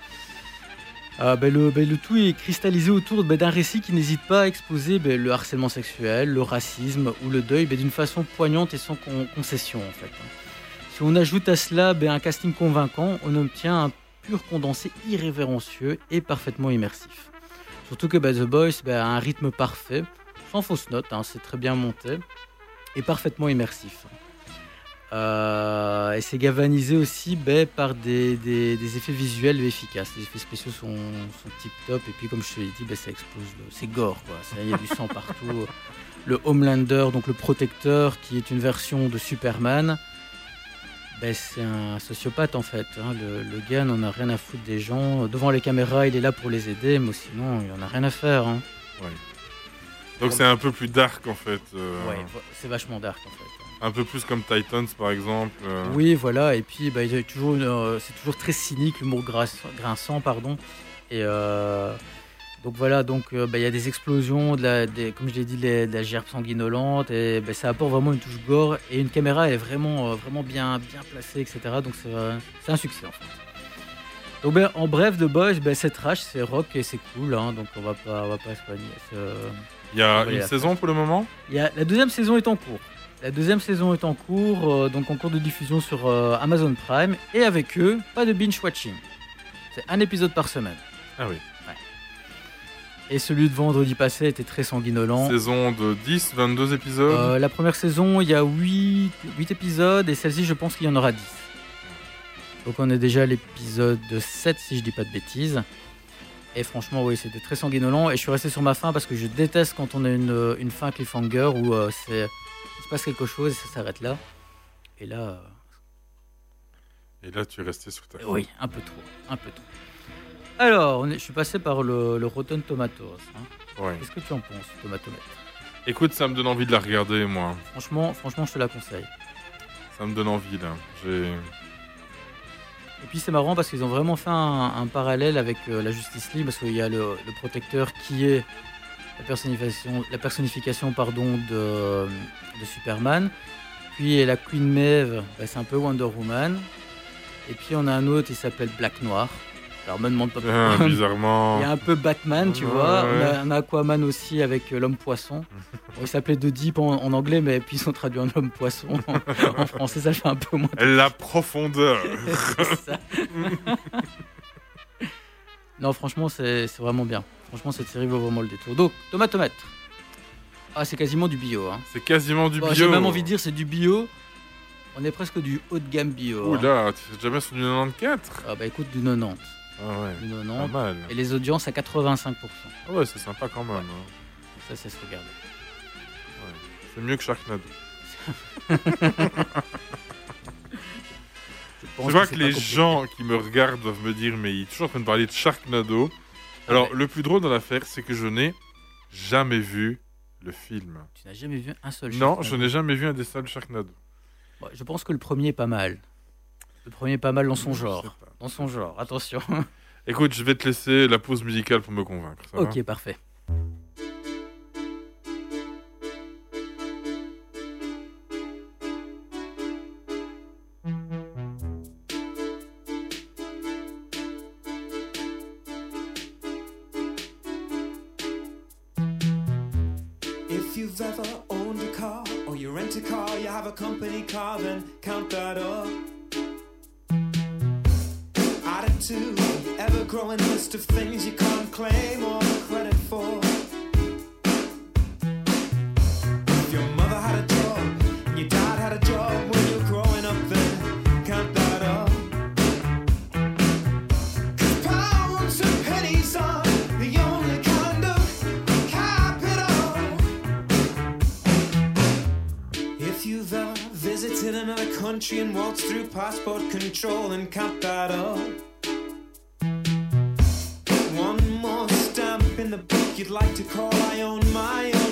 Ah, ben, le, ben, le tout est cristallisé autour d'un récit qui n'hésite pas à exposer le harcèlement sexuel, le racisme ou le deuil d'une façon poignante et sans con- concession en fait. hein. Si on ajoute à cela ben, un casting convaincant, on obtient un pur condensé irrévérencieux et parfaitement immersif. Surtout que bah, The Boys bah, a un rythme parfait, sans fausse note, hein, c'est très bien monté et parfaitement immersif. Euh, et c'est galvanisé aussi par des, des- des effets visuels efficaces. Les effets spéciaux sont, sont tip top et puis comme je te l'ai dit, ça explose, c'est gore, quoi. Il y a du sang partout. Le Homelander, donc le protecteur, qui est une version de Superman, bah, c'est un sociopathe en fait. hein. Le, le gars n'en a rien à foutre des gens. Devant les caméras, il est là pour les aider, mais sinon, il en a rien à faire. hein. Donc c'est un peu plus dark en fait. euh, Ouais, c'est vachement dark en fait. Un peu plus comme Titans par exemple. euh. Oui, voilà, et puis bah, toujours euh, c'est toujours très cynique, l'humour grinçant, pardon. Et euh, donc voilà, donc euh, bah, il y a des explosions, de la, des, comme je l'ai dit, les- de la gerbe sanguinolente, et bah, ça apporte vraiment une touche gore, et une caméra est vraiment, euh, vraiment bien, bien placée, etc. Donc c'est, euh, c'est un succès en fait. Donc ben, en bref, The Boys, ben, c'est trash, c'est rock et c'est cool, hein, donc on va pas, on va pas se euh, Il y a une la saison pour le moment? Y a, la deuxième saison est en cours. La deuxième saison est en cours, donc en cours de diffusion sur Amazon Prime. Et avec eux, pas de binge watching. C'est un épisode par semaine. Ah oui. Et celui de vendredi passé était très sanguinolent. Saison de 10, 22 épisodes. Euh, la première saison, il y a 8, épisodes et celle-ci, je pense qu'il y en aura 10. Donc on est déjà à l'épisode 7, si je dis pas de bêtises. Et franchement, oui, c'était très sanguinolent. Et je suis resté sur ma fin parce que je déteste quand on a une, une fin cliffhanger où euh, c'est, il se passe quelque chose et ça s'arrête là. Et là, euh, Et là tu es resté sur ta. oui, un peu trop, un peu trop. Alors, on est- je suis passé par le, le Rotten Tomatoes. hein. Ouais. Qu'est-ce que tu en penses, Tomatomètre Écoute, ça me donne envie de la regarder moi. Franchement, franchement, je te la conseille. Ça me donne envie là. Et puis c'est marrant parce qu'ils ont vraiment fait un, un parallèle avec euh, la Justice League parce qu'il y a le, le protecteur qui est la personnification, la personnification pardon, de, de Superman. Puis la Queen Maeve, bah, c'est un peu Wonder Woman. Et puis on a un autre, il s'appelle Black Noir. Alors me demande pas Ah, pourquoi. bizarrement. Il y a un peu Batman, tu Ouais, vois. On, ouais. a, on a Aquaman aussi avec euh, l'homme poisson. Il s'appelait The Deep en, en anglais, mais puis ils ont traduit en homme poisson. en français, ça fait un peu moins La profondeur. ça. non, franchement, c'est c'est vraiment bien. Franchement, cette série vaut vraiment le détour. Donc, Tomatomètre. Ah, c'est quasiment du bio. Hein. C'est quasiment du Bon, bio. J'ai même envie de dire c'est du bio. On est presque du haut de gamme bio. hein. Oula, tu fais jamais sur du 94 Ah bah écoute, du 90. Ah ouais. Du Pas 90. mal. Et les audiences à 85%. Ah ouais, c'est sympa quand même. hein. Ça, c'est se regarder. C'est mieux que Sharknado. Je, vois que les gens qui me regardent doivent me dire, mais il est toujours en train de parler de Sharknado. Alors, le plus drôle dans l'affaire, c'est que je n'ai jamais vu le film. Tu n'as jamais vu un seul Non, Sharknado. je n'ai jamais vu un dessin de Sharknado. Bon, je pense que le premier est pas mal. Le premier est pas mal dans son Je sais genre. Dans son genre, attention. Écoute, je vais te laisser la pause musicale pour me convaincre. ça ok, parfait. Country and waltz through passport control and count that up. One more stamp in the book you'd like to call I own my own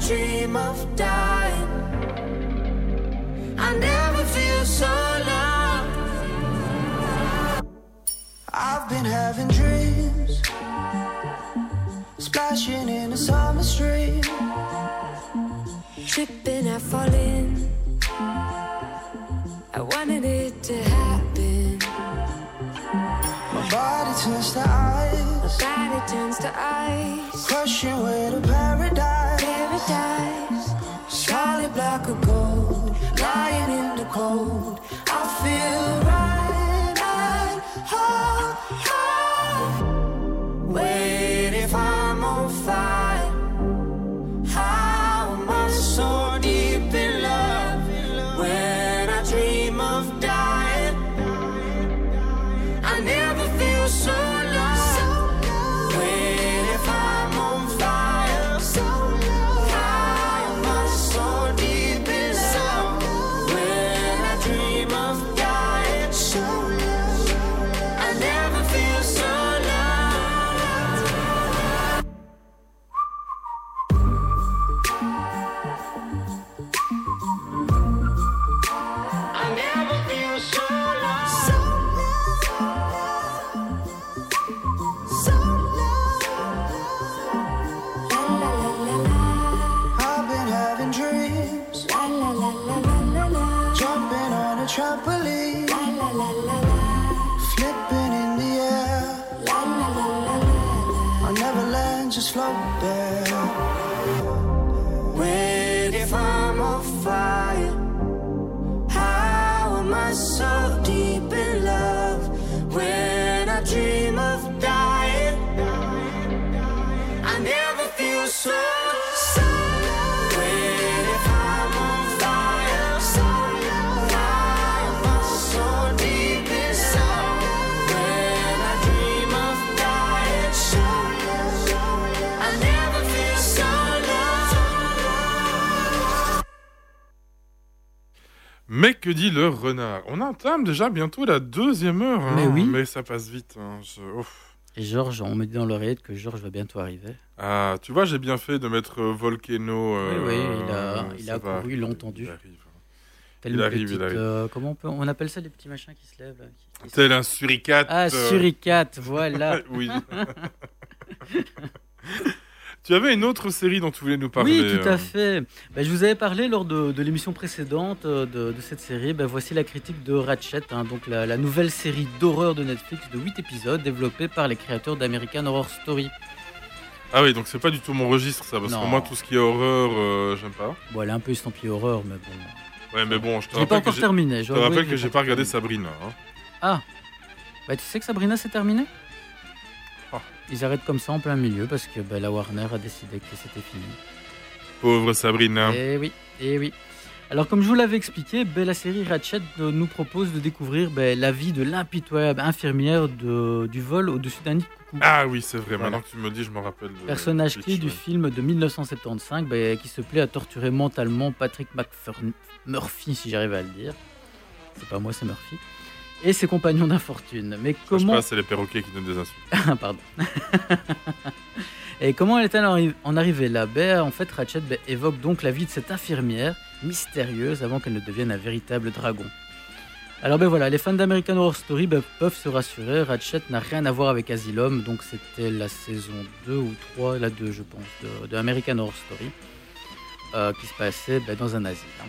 dream of dying? I never feel so loved. I've been having dreams, splashing in a summer stream. Tripping, I fall in. I wanted it to happen. My body turns to ice. My body turns to ice. crushing way to paradise die. Mais que dit le renard? On entame déjà bientôt la deuxième heure. hein. Mais oui. Mais ça passe vite. hein. Je-. Et Georges, on me dit dans l'oreillette que Georges va bientôt arriver. Ah, tu vois, j'ai bien fait de mettre euh, Volcano. euh, oui, oui, il a, il ça a va couru, il l'a arriver, entendu. il arrive. Telle Il arrive, il arrive. euh, comment on, peut, on appelle ça les petits machins qui se lèvent qui- se- Tel un suricate. Ah, euh, suricate, voilà. oui. tu avais une autre série dont tu voulais nous parler. Oui, tout euh, à fait. Ben, je vous avais parlé lors de, de l'émission précédente euh, de, de cette série. Ben, voici la critique de Ratchet, hein, donc la, la nouvelle série d'horreur de Netflix de 8 épisodes développée par les créateurs d'American Horror Story. Ah oui, donc c'est pas du tout mon registre ça, parce Non. que moi tout ce qui est horreur, euh, j'aime pas. Bon, elle est un peu estampillée horreur, mais bon. Ouais, mais bon, je te pas rappelle que encore j'ai- terminé. je te rappelle que j'ai pas regardé Sabrina. hein. Ah Bah, tu sais que Sabrina c'est terminé? Ils arrêtent comme ça en plein milieu parce que bah, la Warner a décidé que c'était fini. Pauvre Sabrina. Eh oui, eh oui. Alors comme je vous l'avais expliqué, ben, la série Ratchet euh, nous propose de découvrir ben, la vie de l'impitoyable infirmière de- du vol au-dessus d'un nid. Ah oui, c'est vrai. Voilà. Maintenant que tu me dis, je me rappelle. de- Personnage clé du film de 1975 ben, qui se plaît à torturer mentalement Patrick McFur- Murphy, si j'arrive à le dire. C'est pas moi, c'est Murphy. Et ses compagnons d'infortune. Mais Je sais comment pas, c'est les perroquets qui donnent des insultes. Ah, Pardon. Et comment elle est-elle en arri- en arrivée là? Ben, En fait, Ratchet ben, évoque donc la vie de cette infirmière mystérieuse avant qu'elle ne devienne un véritable dragon. Alors ben voilà, les fans d'American Horror Story ben, peuvent se rassurer, Ratchet n'a rien à voir avec Asylum, donc c'était la saison 2 ou 3, la 2 je pense, de, de American Horror Story, euh, qui se passait ben, dans un asile. hein.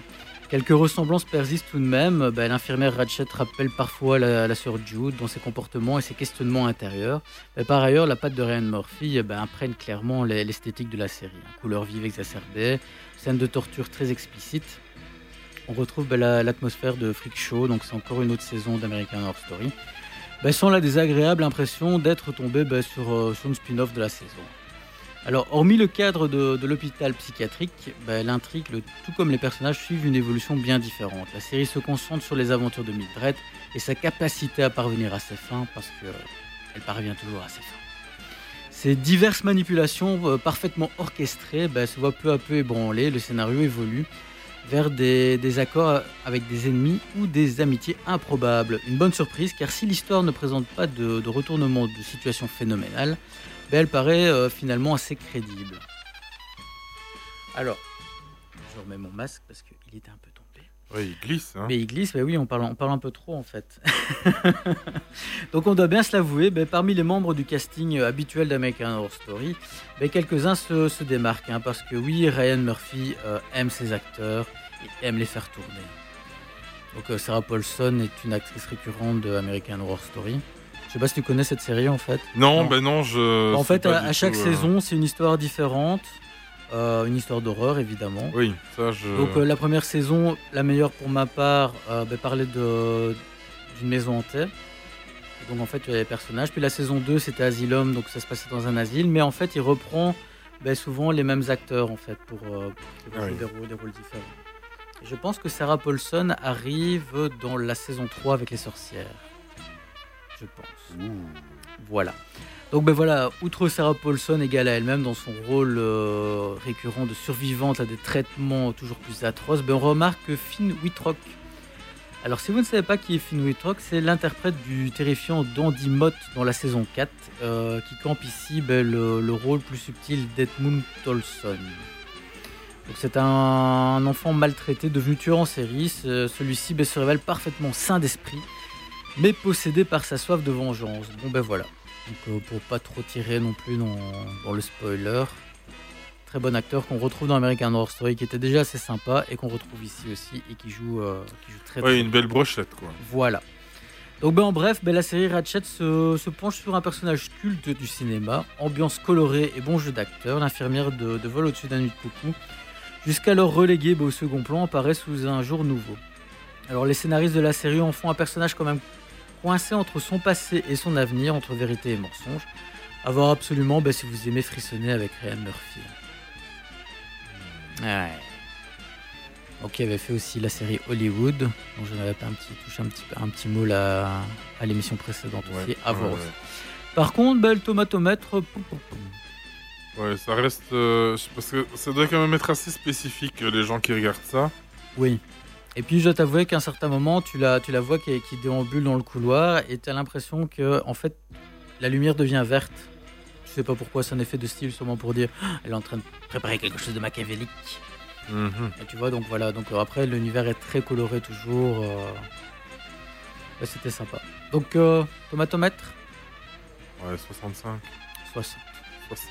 Quelques ressemblances persistent tout de même. Ben, L'infirmière Ratchet rappelle parfois la, sœur Jude dans ses comportements et ses questionnements intérieurs. Par ailleurs, la patte de Ryan Murphy ben, imprègne clairement l'e- l'esthétique de la série. Couleurs vives exacerbées, scènes de torture très explicites. On retrouve la- l'atmosphère de Freak Show, donc c'est encore une autre saison d'American Horror Story. Sans la désagréable impression d'être tombé sur, euh, sur une spin-off de la saison. Alors, hormis le cadre de, l'hôpital psychiatrique, ben, l'intrigue, tout comme les personnages, suivent une évolution bien différente. La série se concentre sur les aventures de Mildred et sa capacité à parvenir à ses fins, parce que elle parvient toujours à ses fins. Ces diverses manipulations euh, parfaitement orchestrées ben, se voient peu à peu ébranler, le scénario évolue vers des, accords avec des ennemis ou des amitiés improbables. Une bonne surprise, car si l'histoire ne présente pas de, de retournement de situation phénoménale, ben, elle paraît euh, finalement assez crédible. Alors, je remets mon masque parce qu'il était un peu tombé. Ouais, il glisse. Hein. Mais il glisse, mais oui, on parle, on parle un peu trop en fait. Donc on doit bien se l'avouer, ben, parmi les membres du casting habituel d'American Horror Story, ben, quelques-uns se, se démarquent, hein, parce que oui, Ryan Murphy euh, aime ses acteurs et aime les faire tourner. Donc euh, Sarah Paulson est une actrice récurrente de American Horror Story. Je sais pas si tu connais cette série en fait. Non, Non. ben non, je. en sais fait, à, chaque tout, euh, saison, c'est une histoire différente. Euh, une histoire d'horreur évidemment. Oui, ça je. Donc euh, la première saison, la meilleure pour ma part, euh, ben, parlait d'une maison hantée. Donc en fait, il y avait les personnages. Puis la saison 2, c'était Asylum, donc ça se passait dans un asile. Mais en fait, il reprend ben, souvent les mêmes acteurs en fait pour, pour Ah oui. des, rôles, des rôles différents. Et je pense que Sarah Paulson arrive dans la saison 3 avec les sorcières. Je pense. Voilà. Donc ben voilà, outre Sarah Paulson égale à elle-même dans son rôle euh, récurrent de survivante à des traitements toujours plus atroces, ben on remarque que Finn Wittrock. Alors si vous ne savez pas qui est Finn Wittrock, c'est l'interprète du terrifiant Dandy Mott dans la saison 4, euh, qui campe ici ben, le, le rôle plus subtil d'Edmund Tolson. C'est un enfant maltraité devenu tueur en série. Ce- Celui-ci ben, se révèle parfaitement sain d'esprit, mais possédé par sa soif de vengeance. Bon ben voilà. Donc euh, pour pas trop tirer non plus dans, dans le spoiler. Très bon acteur qu'on retrouve dans American Horror Story, qui était déjà assez sympa et qu'on retrouve ici aussi et qui joue, euh, qui joue très Ouais, très une belle brochette quoi. voilà. Donc ben, en bref, ben, la série Ratchet se, se penche sur un personnage culte du cinéma, ambiance colorée et bon jeu d'acteur, l'infirmière de, de vol au-dessus d'un nid de coucou, jusqu'alors reléguée ben, au second plan, apparaît sous un jour nouveau. Alors les scénaristes de la série en font un personnage quand même coincé entre son passé et son avenir, entre vérité et mensonge. À voir absolument ben, si vous aimez frissonner avec Ryan Murphy. Ouais. Donc il avait fait aussi la série Hollywood, dont je n'avais pas un petit, touché un petit, un petit mot là, à l'émission précédente aussi, à voir ouais, aussi. Par contre, le tomatomètre, ouais. Ouais, ça reste. euh, parce que ça doit quand même être assez spécifique euh, les gens qui regardent ça. oui. Et puis je dois t'avouer qu'à un certain moment, tu la, tu la vois qui, qui déambule dans le couloir et tu as l'impression que en fait, la lumière devient verte. Je sais pas pourquoi, c'est un effet de style, sûrement pour dire Ah, elle est en train de préparer quelque chose de machiavélique. Mhm. Et tu vois, donc voilà, donc euh, après l'univers est très coloré toujours. euh, ouais, C'était sympa. Donc, euh, tomatomètre? Ouais, 65. 60. 60.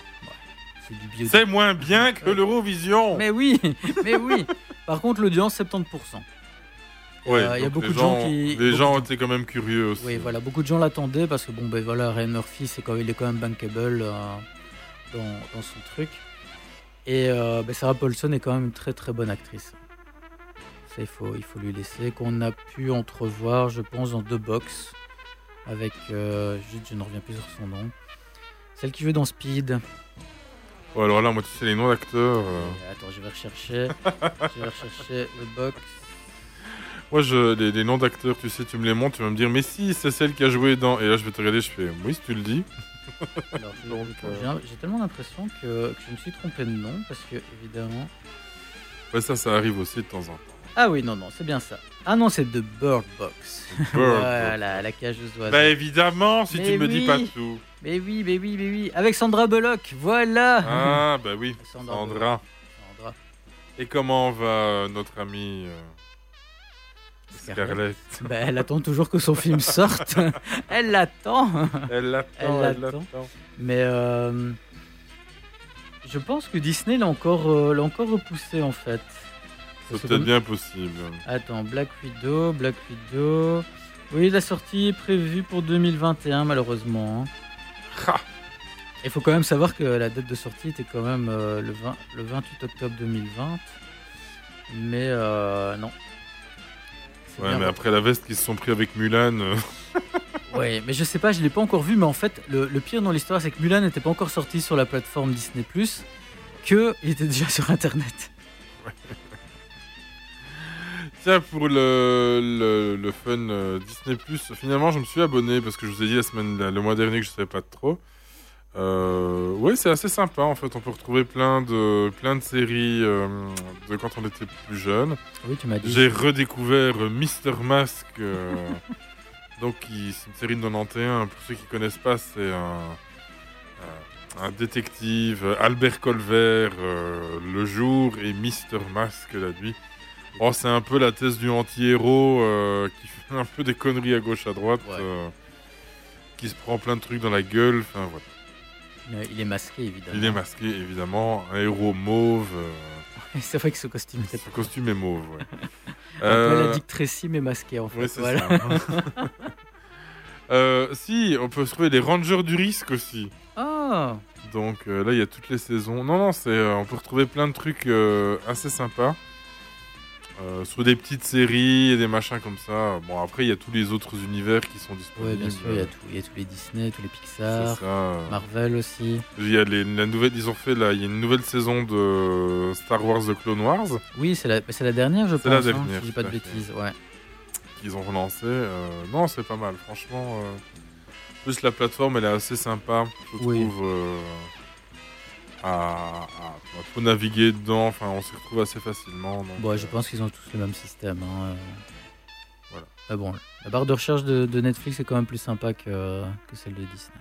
C'est du bio. C'est moins bien que l'Eurovision. Mais oui, mais oui. Par contre, l'audience 70%. Ouais, Euh, il y a beaucoup de gens gens- qui- Les gens étaient quand même curieux aussi. Oui, voilà, beaucoup de gens l'attendaient parce que bon, ben voilà, Ryan Murphy, c'est quand il est quand même bankable euh, dans, dans son truc. Et euh, ben, Sarah Paulson est quand même une très très bonne actrice. Ça, il faut, il faut lui laisser. Qu'on a pu entrevoir, je pense, dans deux box avec, juste, je ne reviens plus sur son nom. Celle qui joue dans Speed. Ouais, alors là, moi, tu sais, les noms d'acteurs. attends, je vais rechercher. je vais rechercher le box. Moi, je, les, les noms d'acteurs, tu sais, tu me les montres, tu vas me dire, mais si, c'est celle qui a joué dans. Et là, je vais te regarder, je fais, oui, si tu le dis. J'ai euh, j'ai tellement l'impression que, que je me suis trompé de nom parce que évidemment. Ouais, ça, ça arrive aussi de temps en temps. Ah oui, non, non, c'est bien ça. Ah non, c'est de Bird Box. Bird voilà, la cage aux oiseaux. Bah, évidemment, si Mais tu me dis pas tout. Mais oui, mais oui, mais oui. Avec Sandra Bullock, voilà. Ah, bah oui, Sandra. Sandra. Sandra. Et comment va euh, notre amie euh, Scarlett Bah, elle attend toujours que son film sorte. elle l'attend. Elle l'attend, Elle l'attend. Mais euh, je pense que Disney l'a encore, euh, l'a encore repoussé en fait. Peut-être comme- bien possible. Attends, Black Widow, Black Widow. Oui, la sortie est prévue pour 2021, malheureusement. hein. Ha Il faut quand même savoir que la date de sortie était quand même euh, le, 20 le 28 octobre 2020. Mais euh, non. Ouais, mais vrai. après la veste qu'ils se sont pris avec Mulan. euh, Ouais, mais je sais pas, je l'ai pas encore vu, mais en fait, le, le pire dans l'histoire, c'est que Mulan n'était pas encore sorti sur la plateforme Disney+, que il était déjà sur Internet. Tiens, pour le, le, le fun euh, Disney finalement, je me suis abonné parce que je vous ai dit la semaine, le mois dernier que je savais pas trop. Euh, ouais, c'est assez sympa en fait. On peut retrouver plein de, plein de séries euh, de quand on était plus jeune. Oui, tu m'as dit. J'ai redécouvert euh, Mister Mask. euh, donc, c'est une série de 91. Pour ceux qui connaissent pas, c'est un, détective, Albert Colvert, le jour et Mister Mask la nuit. Oh, c'est un peu la thèse du anti-héros qui fait un peu des conneries à gauche à droite, Ouais. qui se prend plein de trucs dans la gueule. Enfin voilà. Euh, Il est masqué, évidemment. Il est masqué évidemment, un héros mauve. euh, c'est vrai que ce costume était son costume est mauve. Ouais. Euh, la Dick Tracy, mais masqué, en fait. Oui, c'est voilà. ça. Euh, si, on peut se trouver les Rangers du risque aussi. Ah Donc là, il y a toutes les saisons. Non, non, c'est, on peut retrouver plein de trucs assez sympas. Euh, sur des petites séries et des machins comme ça. Bon, après, il y a tous les autres univers qui sont disponibles. Ouais, bien sûr, il y, y a tous les Disney, tous les Pixar, euh. Marvel aussi. Il y a les, la nouvelle, ils ont fait là, il y a une nouvelle saison de Star Wars The Clone Wars Oui, c'est la, c'est la dernière, je C'est la pense. hein, dernière, si je dis pas de bêtises, ouais. qu'ils ont relancé. Euh, non, c'est pas mal, franchement. euh, Plus la plateforme, elle est assez sympa, je Oui. trouve. À, faut naviguer dedans, enfin, on s'y retrouve assez facilement. donc, Bon, je euh, pense qu'ils ont tous le même système. hein, euh. Voilà. Mais bon, la barre de recherche de, de Netflix est quand même plus sympa que, que celle de Disney.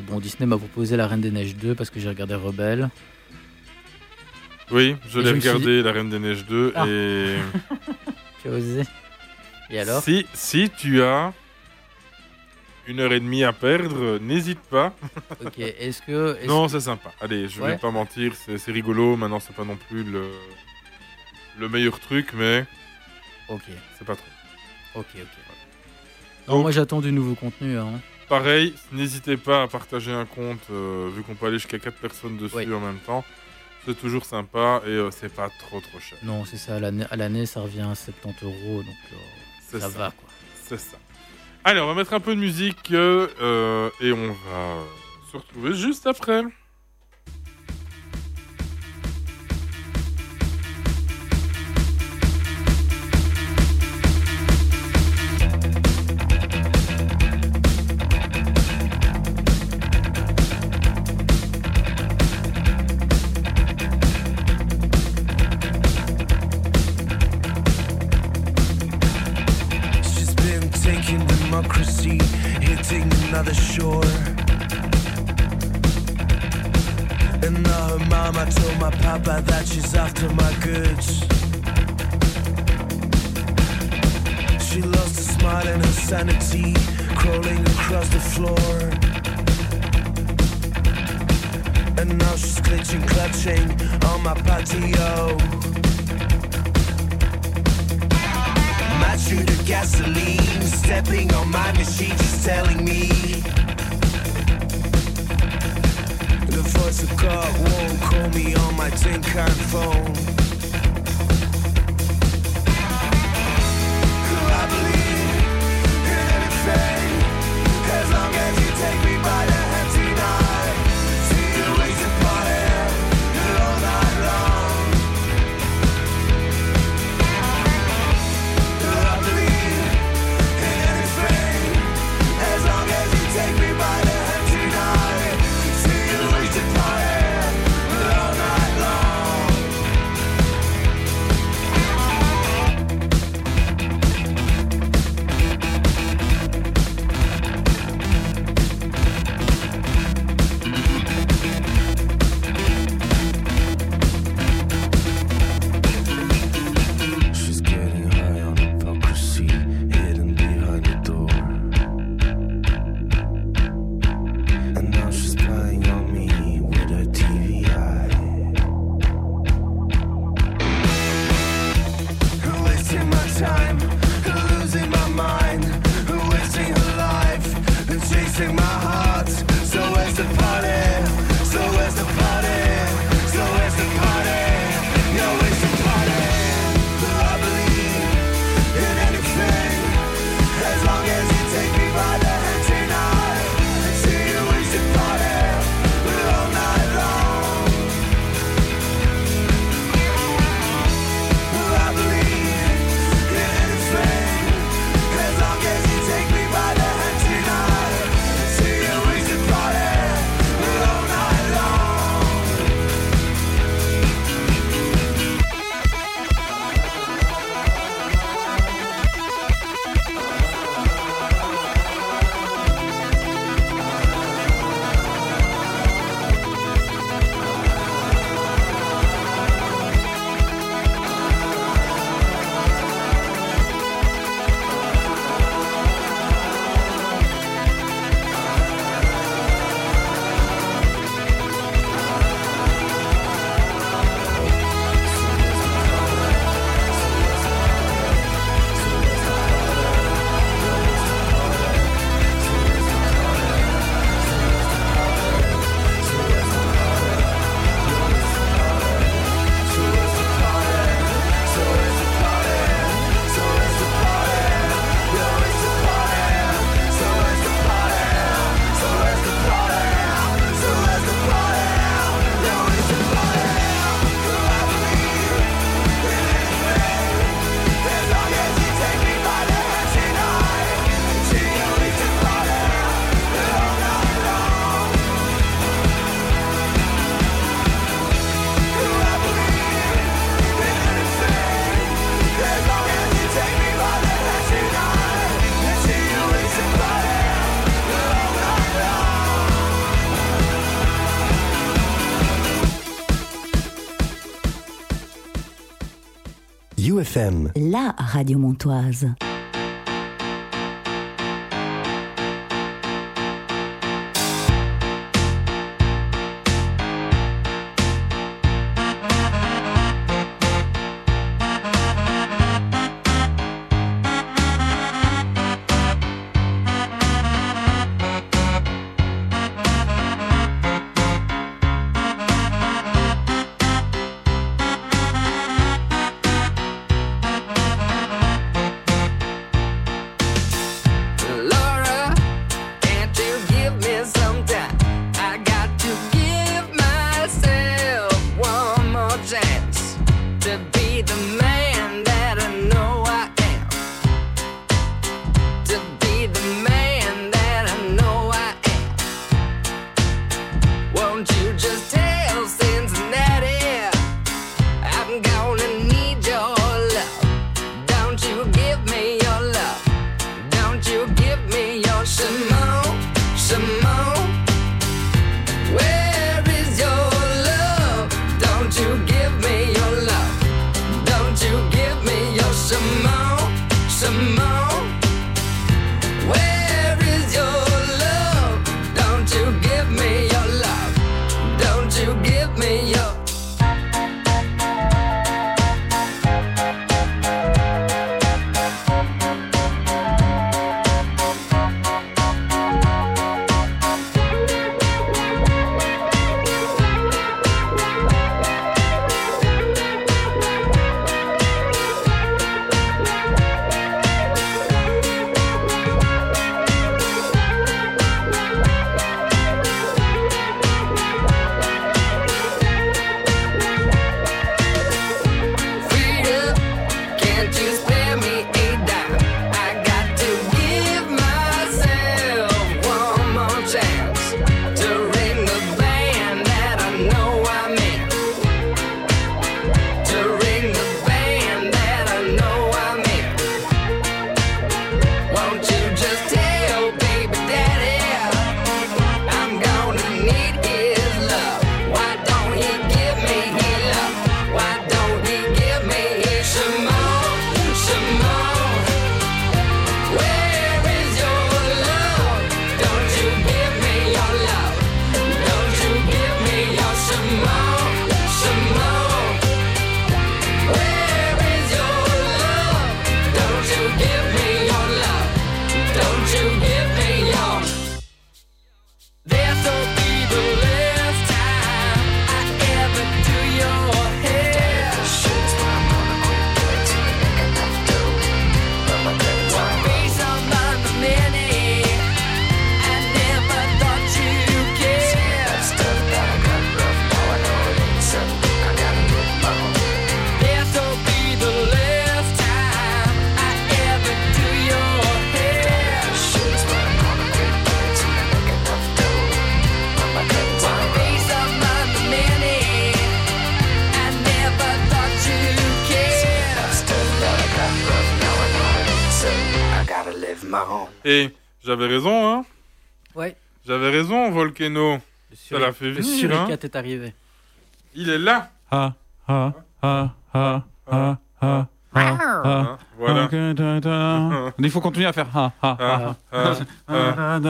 Bon, Disney m'a proposé La Reine des Neiges 2 parce que j'ai regardé Rebelle. Oui, je l'ai regardé, La Reine des Neiges 2, Ah. et Tu as osé Et alors? Si, si tu as une heure et demie à perdre, n'hésite pas. Ok, est-ce que. Non, c'est sympa. Allez, je Ouais. vais pas mentir, c'est rigolo. Maintenant, c'est pas non plus le, le meilleur truc, mais Ok, c'est pas trop. ok, ok. Non, Donc- moi j'attends du nouveau contenu. Hein. Pareil, n'hésitez pas à partager un compte, euh, vu qu'on peut aller jusqu'à 4 personnes dessus en même temps. C'est toujours sympa et euh, c'est pas trop trop cher. Non, c'est ça, à l'année, ça revient à 70 euros, donc euh, ça. va quoi. C'est ça. Allez, on va mettre un peu de musique euh, et on va se retrouver juste après. La radio montoise. Ça l'a fait hein. est. Il est là. Ah, ah, ah, ah, ah, ah. Ah, voilà. Il faut continuer à faire. Ah, ah, ah. ah,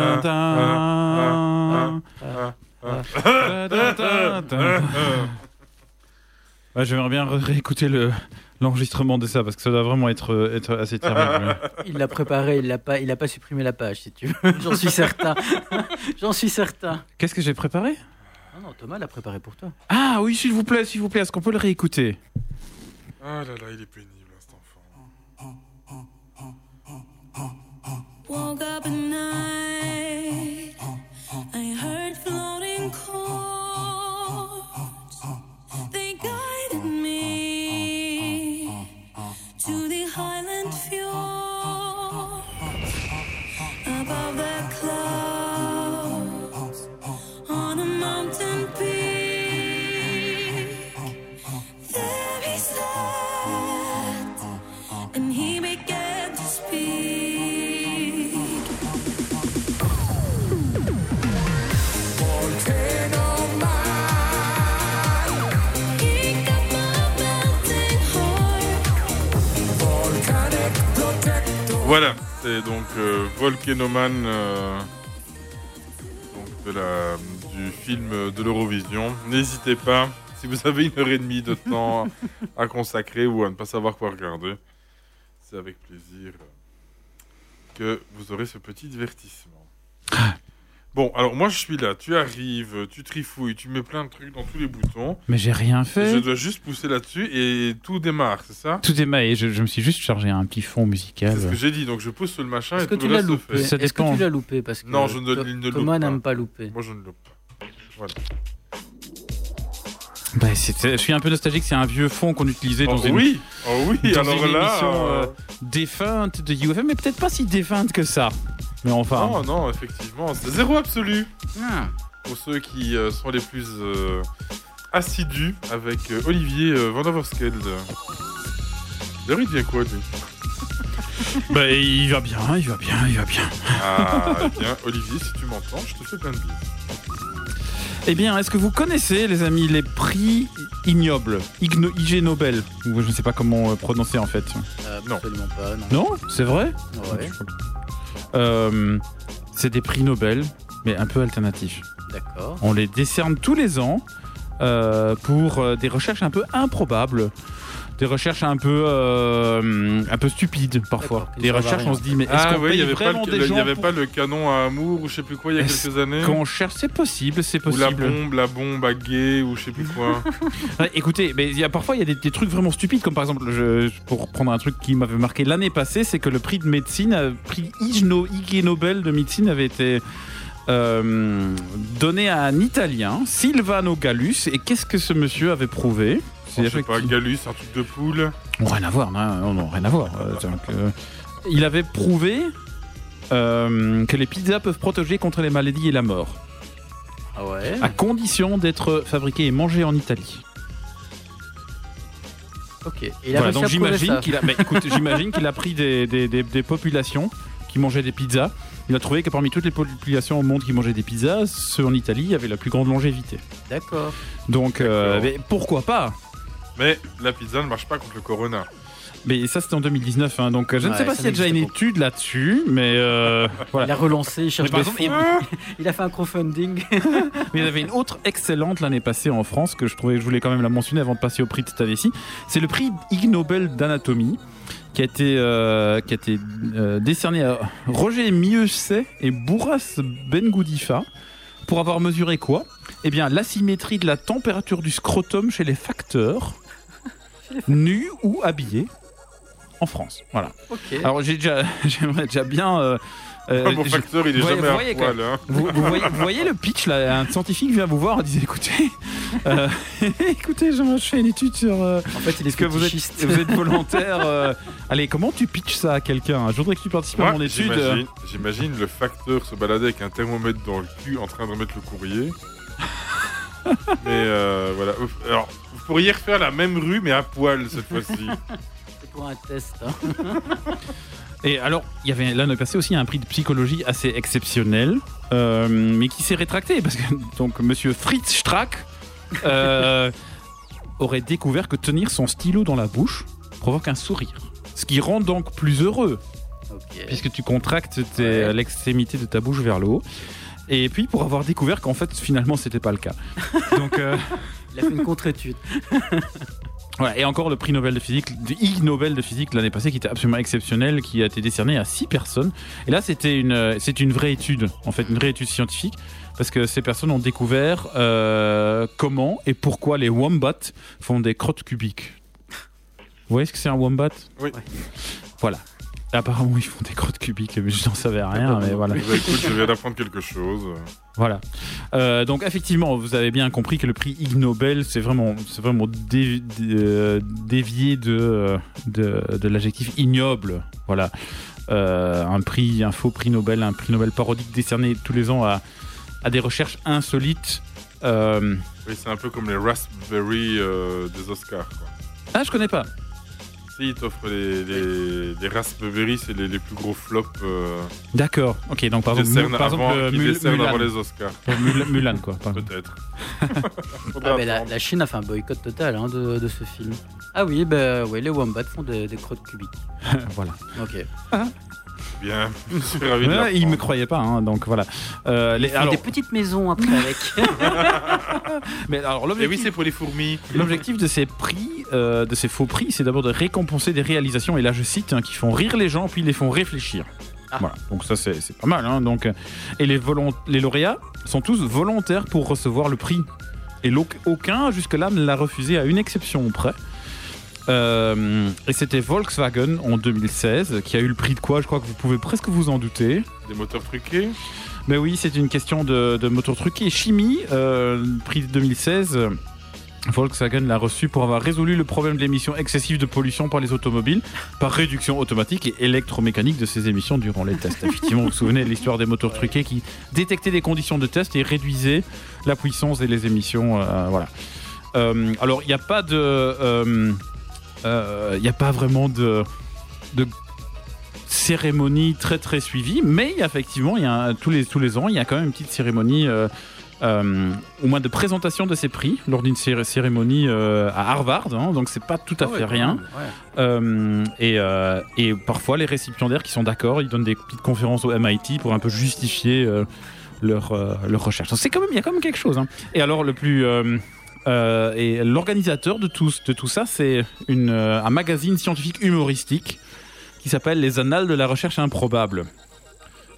ah. J'aimerais bien réécouter le, l'enregistrement de ça parce que ça doit vraiment être, euh, être assez terrible. Il l'a préparé, il n'a pas, pas supprimé la page, si tu veux. J'en suis certain. J'en suis certain. Qu'est-ce que j'ai préparé? Non, non, Thomas l'a préparé pour toi. Ah oui, s'il vous plaît, s'il vous plaît, est-ce qu'on peut le réécouter? Ah là là, il est pénible, hein, cet enfant. Up at night, I heard floating. Voilà, c'est donc euh, Volcanoman euh, donc de la, du film de l'Eurovision. N'hésitez pas, si vous avez une heure et demie de temps à consacrer ou à ne pas savoir quoi regarder, c'est avec plaisir que vous aurez ce petit divertissement. Bon, alors moi je suis là, tu arrives, tu trifouilles, tu mets plein de trucs dans tous les boutons. Mais j'ai rien Je fait. dois juste pousser là-dessus et tout démarre, c'est ça? Tout est maillé. Je, je me suis juste chargé un petit fond musical. C'est ce que j'ai dit, donc je pousse sur le machin Est-ce et que tout tu le l'as reste se loupé fait. Ça Est-ce que tu l'as loupé parce que Non, je ne- il ne loupe Thomas pas. n'aime pas louper. Moi je ne loupe pas. Voilà. Bah, je suis un peu nostalgique. C'est un vieux fond qu'on utilisait dans Oh une, oui, oh oui, dans alors une là. émission euh, euh, défunte de UFM, mais peut-être pas si défunte que ça. Mais enfin. Non, non, effectivement, c'est zéro absolu. Ah, Pour ceux qui euh, sont les plus euh, assidus avec euh, Olivier euh, Van Overskeld. D'ailleurs, il devient quoi, lui? Bah, il va bien, il va bien, il va bien. Ah, eh bien, Olivier, si tu m'entends, je te fais plein de bises. Eh bien, est-ce que vous connaissez, les amis, les prix ignobles? Igno IG Nobel Je ne sais pas comment prononcer en fait. euh, Non. Absolument pas, non. Non? C'est vrai? Ouais, Euh, C'est des prix Nobel, mais un peu alternatifs. d'accord. On les décerne tous les ans euh, pour euh, des recherches un peu improbables. Des recherches un peu, euh, un peu stupides parfois. Des recherches, on se dit, mais est-ce Ah qu'on oui, il paye n'y avait, pas vraiment le, des le- il gens y avait pour- pas le canon à amour ou je sais plus quoi il y a quelques années Quand on cherche, c'est possible, c'est Ou la possible. bombe, la bombe à gay ou je sais plus quoi. Ouais, écoutez, mais il y a, parfois il y a des, des trucs vraiment stupides, comme par exemple, je- pour prendre un truc qui m'avait marqué l'année passée, c'est que le prix de médecine, euh, prix Ig Nobel de médecine avait été euh, donné à un Italien, Silvano Gallus. Et qu'est-ce que ce monsieur avait prouvé? Je sais pas, Galus, un truc de poule. Oh, rien à voir, non, non, non, rien à voir. Euh, donc, euh, il avait prouvé euh, que les pizzas peuvent protéger contre les maladies et la mort, Ah ouais à condition d'être fabriquées et mangées en Italie. Ok. Et il a Voilà, donc j'imagine qu'il a, mais écoute, j'imagine qu'il a pris des, des- des- des populations qui mangeaient des pizzas. Il a trouvé que parmi toutes les populations au monde qui mangeaient des pizzas, ceux en Italie avaient la plus grande longévité. D'accord. Donc, euh, mais pourquoi pas? Mais la pizza ne marche pas contre le corona. Mais ça, c'était en 2019, hein, donc euh, je ne sais pas s'il y a déjà une étude là-dessus, mais euh, Il a relancé, il cherche des exemple, fonds. Il a fait un crowdfunding. Mais il y avait une autre excellente l'année passée en France que je trouvais, je voulais quand même la mentionner avant de passer au prix de cette année-ci. C'est le prix Ig Nobel d'anatomie qui a été, euh, qui a été euh, décerné à Roger Mieuxet et Bourras Bengoudifa pour avoir mesuré quoi? Eh bien, l'asymétrie de la température du scrotum chez les facteurs, nus ou habillés, en France. Voilà. Alors, j'ai déjà, j'aimerais déjà bien. euh, euh, Mon facteur, il est voyez- jamais voyez à poil. Hein. vous, vous voyez, vous voyez le pitch là Un scientifique vient vous voir et dit écoutez, euh, écoutez, je je fais une étude sur. euh, En fait, il est est-ce que vous êtes, fétichiste. vous êtes volontaire euh, Allez, comment tu pitches ça à quelqu'un Je voudrais que tu participes à mon étude. j'imagine, le facteur se balader avec un thermomètre dans le cul en train de remettre le courrier. mais euh, voilà. Alors, pourriez refaire la même rue, mais à poil cette fois-ci. C'est pour un test. hein. Et alors, il y avait l'année passée aussi un prix de psychologie assez exceptionnel, euh, mais qui s'est rétracté parce que donc Monsieur Fritz Strack euh, aurait découvert que tenir son stylo dans la bouche provoque un sourire, ce qui rend donc plus heureux. Puisque tu contractes tes- Ouais. l'extrémité de ta bouche vers le haut. Et puis pour avoir découvert qu'en fait finalement c'était pas le cas. Donc euh, Il a fait une contre-étude. voilà. Et encore le prix Nobel de physique, le Ig Nobel de physique l'année passée qui était absolument exceptionnel, qui a été décerné à six personnes. Et là c'était une euh, c'est une vraie étude en fait une vraie étude scientifique parce que ces personnes ont découvert euh, comment et pourquoi les wombats font des crottes cubiques. Vous voyez ce que c'est un wombat? Oui. Voilà. Apparemment, ils font des crottes cubiques, mais je n'en savais rien, mais voilà. Eh ben, écoute, je viens d'apprendre quelque chose. Voilà. Euh, donc effectivement, vous avez bien compris que le prix Ig Nobel, c'est vraiment, c'est vraiment dé- dé- euh, dévié de, de, de l'adjectif ignoble. Voilà. Euh, un prix, un faux prix Nobel, un prix Nobel parodique décerné tous les ans à, à des recherches insolites. Euh, Oui, c'est un peu comme les Raspberry euh, des Oscars. quoi. Ah, je connais pas. Si, ils t'offrent les, les, les Raspberry, c'est les, les plus gros flops. Euh, D'accord. Ok, donc par exemple, par exemple avant, euh, qui Mul- décernent Mulan. avant les Oscars. Pour Mul- Mulan, quoi. Peut-être. Ah, mais la, la Chine a fait un boycott total hein, de, de ce film. Ah oui, bah, ouais, les wombats font des, des crottes cubiques. voilà. Ok. Bien, je suis ravi de il me croyait pas, hein, donc voilà. Euh, les, alors, des petites maisons après avec. mais alors Et l'objectif, oui, c'est pour les fourmis. l'objectif de ces prix, euh, de ces faux prix, c'est d'abord de récompenser des réalisations, et là je cite, hein, qui font rire les gens, puis les font réfléchir. Ah. Voilà, donc ça c'est pas mal. Hein, donc, euh, et les, les lauréats sont tous volontaires pour recevoir le prix. Et aucun jusque-là ne l'a refusé à une exception près. Euh, et c'était Volkswagen en 2016 qui a eu le prix de quoi? Je crois que vous pouvez presque vous en douter. Des moteurs truqués? Mais oui, c'est une question de, de moteur truqué et chimie. Euh, le prix de 2016, euh, Volkswagen l'a reçu pour avoir résolu le problème de l'émission excessive de pollution par les automobiles par réduction automatique et électromécanique de ces émissions durant les tests. Effectivement, vous vous souvenez de l'histoire des moteurs truqués qui détectaient des conditions de test et réduisaient la puissance et les émissions. euh, voilà. Euh, alors, il n'y a pas de. euh, euh, Il n'y a pas vraiment de, de cérémonie très très suivie, mais effectivement, il y a un- tous, les, tous les ans, il y a quand même une petite cérémonie, euh, euh, au moins de présentation de ces prix, lors d'une céré- cérémonie euh, à Harvard, hein, donc c'est pas tout à Ah fait rien. même, ouais. Euh, et, euh, et parfois, les récipiendaires qui sont d'accord, ils donnent des petites conférences au MIT pour un peu justifier euh, leur, euh, leur recherche. C'est quand même, il y a quand même quelque chose. hein. Et alors, le plus. Euh, et l'organisateur de tout, de tout ça, c'est une, euh, un magazine scientifique humoristique qui s'appelle Les Annales de la recherche improbable.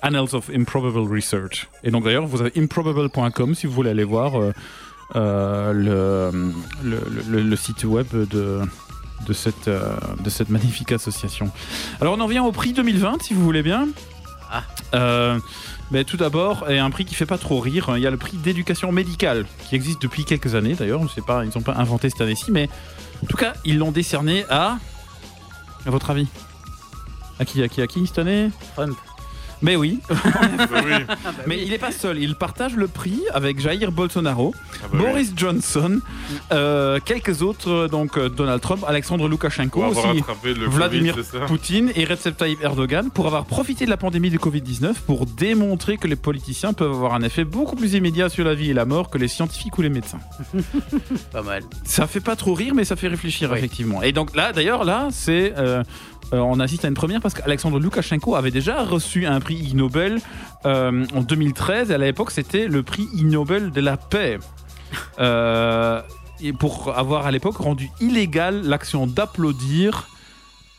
Annals of Improbable Research. Et donc d'ailleurs, vous avez improbable.com si vous voulez aller voir euh, le, le, le- le site web de, de, cette, de cette magnifique association. Alors on en vient au prix 2020, si vous voulez bien. Ah. Euh, mais tout d'abord, un prix qui fait pas trop rire, il y a le prix d'éducation médicale, qui existe depuis quelques années d'ailleurs, je sais pas, ils n'ont pas inventé cette année-ci, mais en tout cas, ils l'ont décerné à... À votre avis? À qui, à qui, à qui cette année? Mais oui, Bah oui. mais il n'est pas seul, il partage le prix avec Jair Bolsonaro, Ah bah oui. Boris Johnson, euh, quelques autres, euh, donc euh, Donald Trump, Alexandre Loukachenko aussi. Vladimir Covid, Poutine et Recep Tayyip Erdogan pour avoir profité de la pandémie du Covid-19 pour démontrer que les politiciens peuvent avoir un effet beaucoup plus immédiat sur la vie et la mort que les scientifiques ou les médecins. Pas mal. Ça fait pas trop rire, mais ça fait réfléchir, Oui. effectivement. Et donc là, d'ailleurs, là, c'est. euh, euh, on assiste à une première parce qu'Alexandre Loukachenko avait déjà reçu un prix Ig Nobel euh, en 2013. Et à l'époque, c'était le prix Ig Nobel de la paix. Euh, et pour avoir à l'époque rendu illégale l'action d'applaudir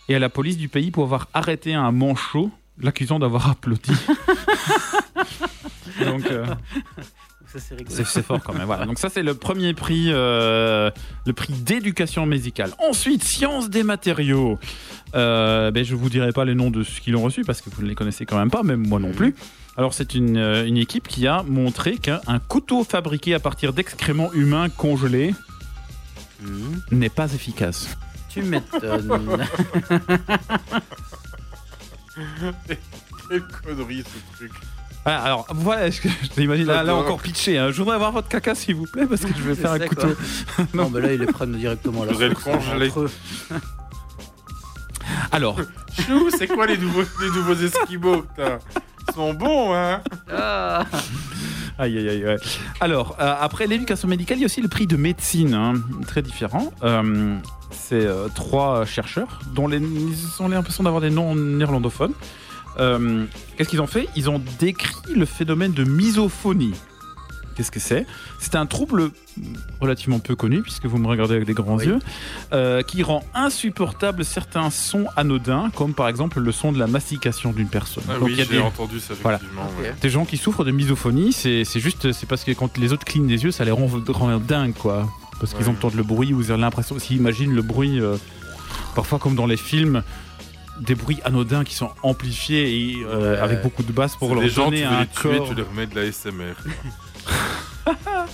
et à la police du pays pour avoir arrêté un manchot l'accusant d'avoir applaudi. donc. Ça, c'est rigolo. c'est c'est fort quand même. Voilà. Donc ça c'est le premier prix, euh, le prix d'éducation musicale. Ensuite, sciences des matériaux. Euh, ben, je vous dirai pas les noms de ceux qui l'ont reçu parce que vous ne les connaissez quand même pas, même moi non plus. Alors c'est une, euh, une équipe qui a montré qu'un un couteau fabriqué à partir d'excréments humains congelés Mhm. n'est pas efficace. Tu m'étonnes. Quelle connerie ce truc. Ah, alors voilà, je, je t'imagine là, là encore pitché. hein. Je voudrais avoir votre caca s'il vous plaît parce que je vais faire un couteau. non, mais là, ils les prennent directement là. Faudrait le congeler. Entre eux. Alors, Chou, c'est quoi les nouveaux, les nouveaux esquimaux Ils sont bons, hein Ah. Aïe, aïe, aïe. ouais. Alors, euh, après l'éducation médicale, il y a aussi le prix de médecine, hein, très différent. Euh, c'est euh, trois chercheurs dont les, ils ont l'impression d'avoir des noms néerlandophones. Euh, Qu'est-ce qu'ils ont fait? Ils ont décrit le phénomène de misophonie. Qu'est-ce que c'est? C'est un trouble relativement peu connu, puisque vous me regardez avec des grands Oui. yeux, euh, qui rend insupportable certains sons anodins, comme par exemple le son de la mastication d'une personne. Ah Donc, oui, j'ai des- entendu ça, Voilà. des gens qui souffrent de misophonie, c'est c'est juste, c'est parce que quand les autres clignent des yeux, ça les rend, rend dingue, quoi. Parce qu'ils Ouais. entendent le bruit ou ils ont l'impression, s'ils imaginent le bruit, euh, parfois comme dans les films, des bruits anodins qui sont amplifiés et, euh, avec beaucoup de basses pour leur des gens, tu donner veux un les tuer, tu leur mets de la SMR.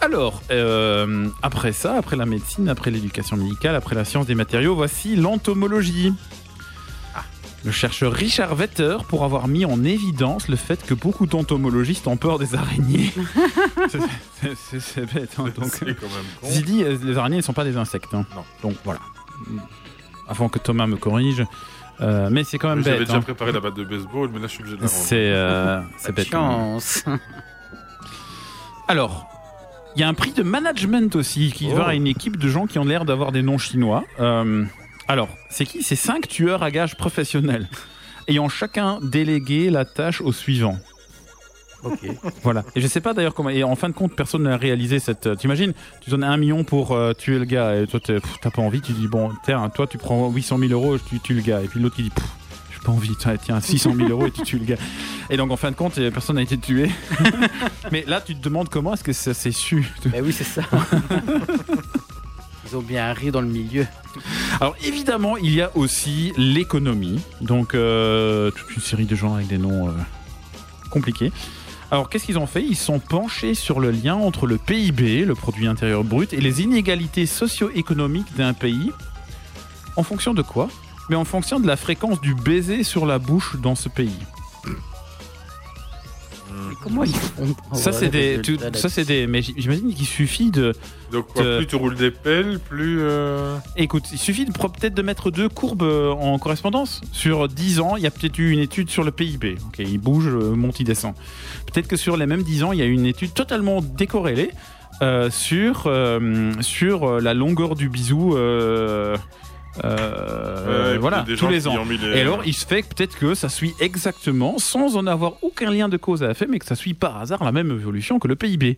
Alors, euh, après ça, après la médecine, après l'éducation médicale, après la science des matériaux, voici l'entomologie. Le chercheur Richard Vetter pour avoir mis en évidence le fait que beaucoup d'entomologistes ont peur des araignées. C'est- bête. hein, donc, c'est quand même con. Dit, euh, les araignées ne sont pas des insectes. hein. Non. Donc voilà. Avant que Thomas me corrige. Euh, mais c'est quand même J'avais bête. déjà hein. préparé la batte de baseball, mais là je suis obligé de la rendre. C'est euh, bête. chance. Alors, il y a un prix de management aussi qui Oh. va à une équipe de gens qui ont l'air d'avoir des noms chinois. Euh, alors, c'est qui? C'est cinq tueurs à gages professionnels ayant chacun délégué la tâche au suivant. Ok. Voilà. Et je sais pas d'ailleurs comment. Et en fin de compte, personne n'a réalisé cette. euh, T'imagines Tu donnes un million pour euh, tuer le gars et toi t'as pas envie. Tu dis bon, tiens, toi tu prends 800 000 euros, tu tues le gars. Et puis l'autre qui dit pff, j'ai pas envie. Tiens, tiens 600 000 euros et tu tues le gars. Et donc en fin de compte, euh, personne n'a été tué. Mais là, tu te demandes comment est-ce que ça s'est su? Bah oui, c'est ça. Ils ont bien ri dans le milieu. Alors évidemment, il y a aussi l'économie. Donc euh, toute une série de gens avec des noms euh, compliqués. Alors qu'est-ce qu'ils ont fait? Ils sont penchés sur le lien entre le PIB, le produit intérieur brut, et les inégalités socio-économiques d'un pays. En fonction de quoi? Mais en fonction de la fréquence du baiser sur la bouche dans ce pays. Mais comment ils font ça c'est des, ça c'est des. Mais j- j'imagine qu'il suffit de. Donc quoi, plus tu roules des pelles, plus... euh, Écoute, il suffit de- peut-être de mettre deux courbes euh, en correspondance. Sur 10 ans, il y a peut-être eu une étude sur le PIB. Ok, il bouge, euh, monte, il descend. Peut-être que sur les mêmes 10 ans, il y a eu une étude totalement décorrélée euh, sur, euh, sur euh, la longueur du bisou. euh, euh, ouais, voilà, tous les ans. les- Et alors, il se fait que peut-être que ça suit exactement, sans en avoir aucun lien de cause à effet, mais que ça suit par hasard la même évolution que le PIB.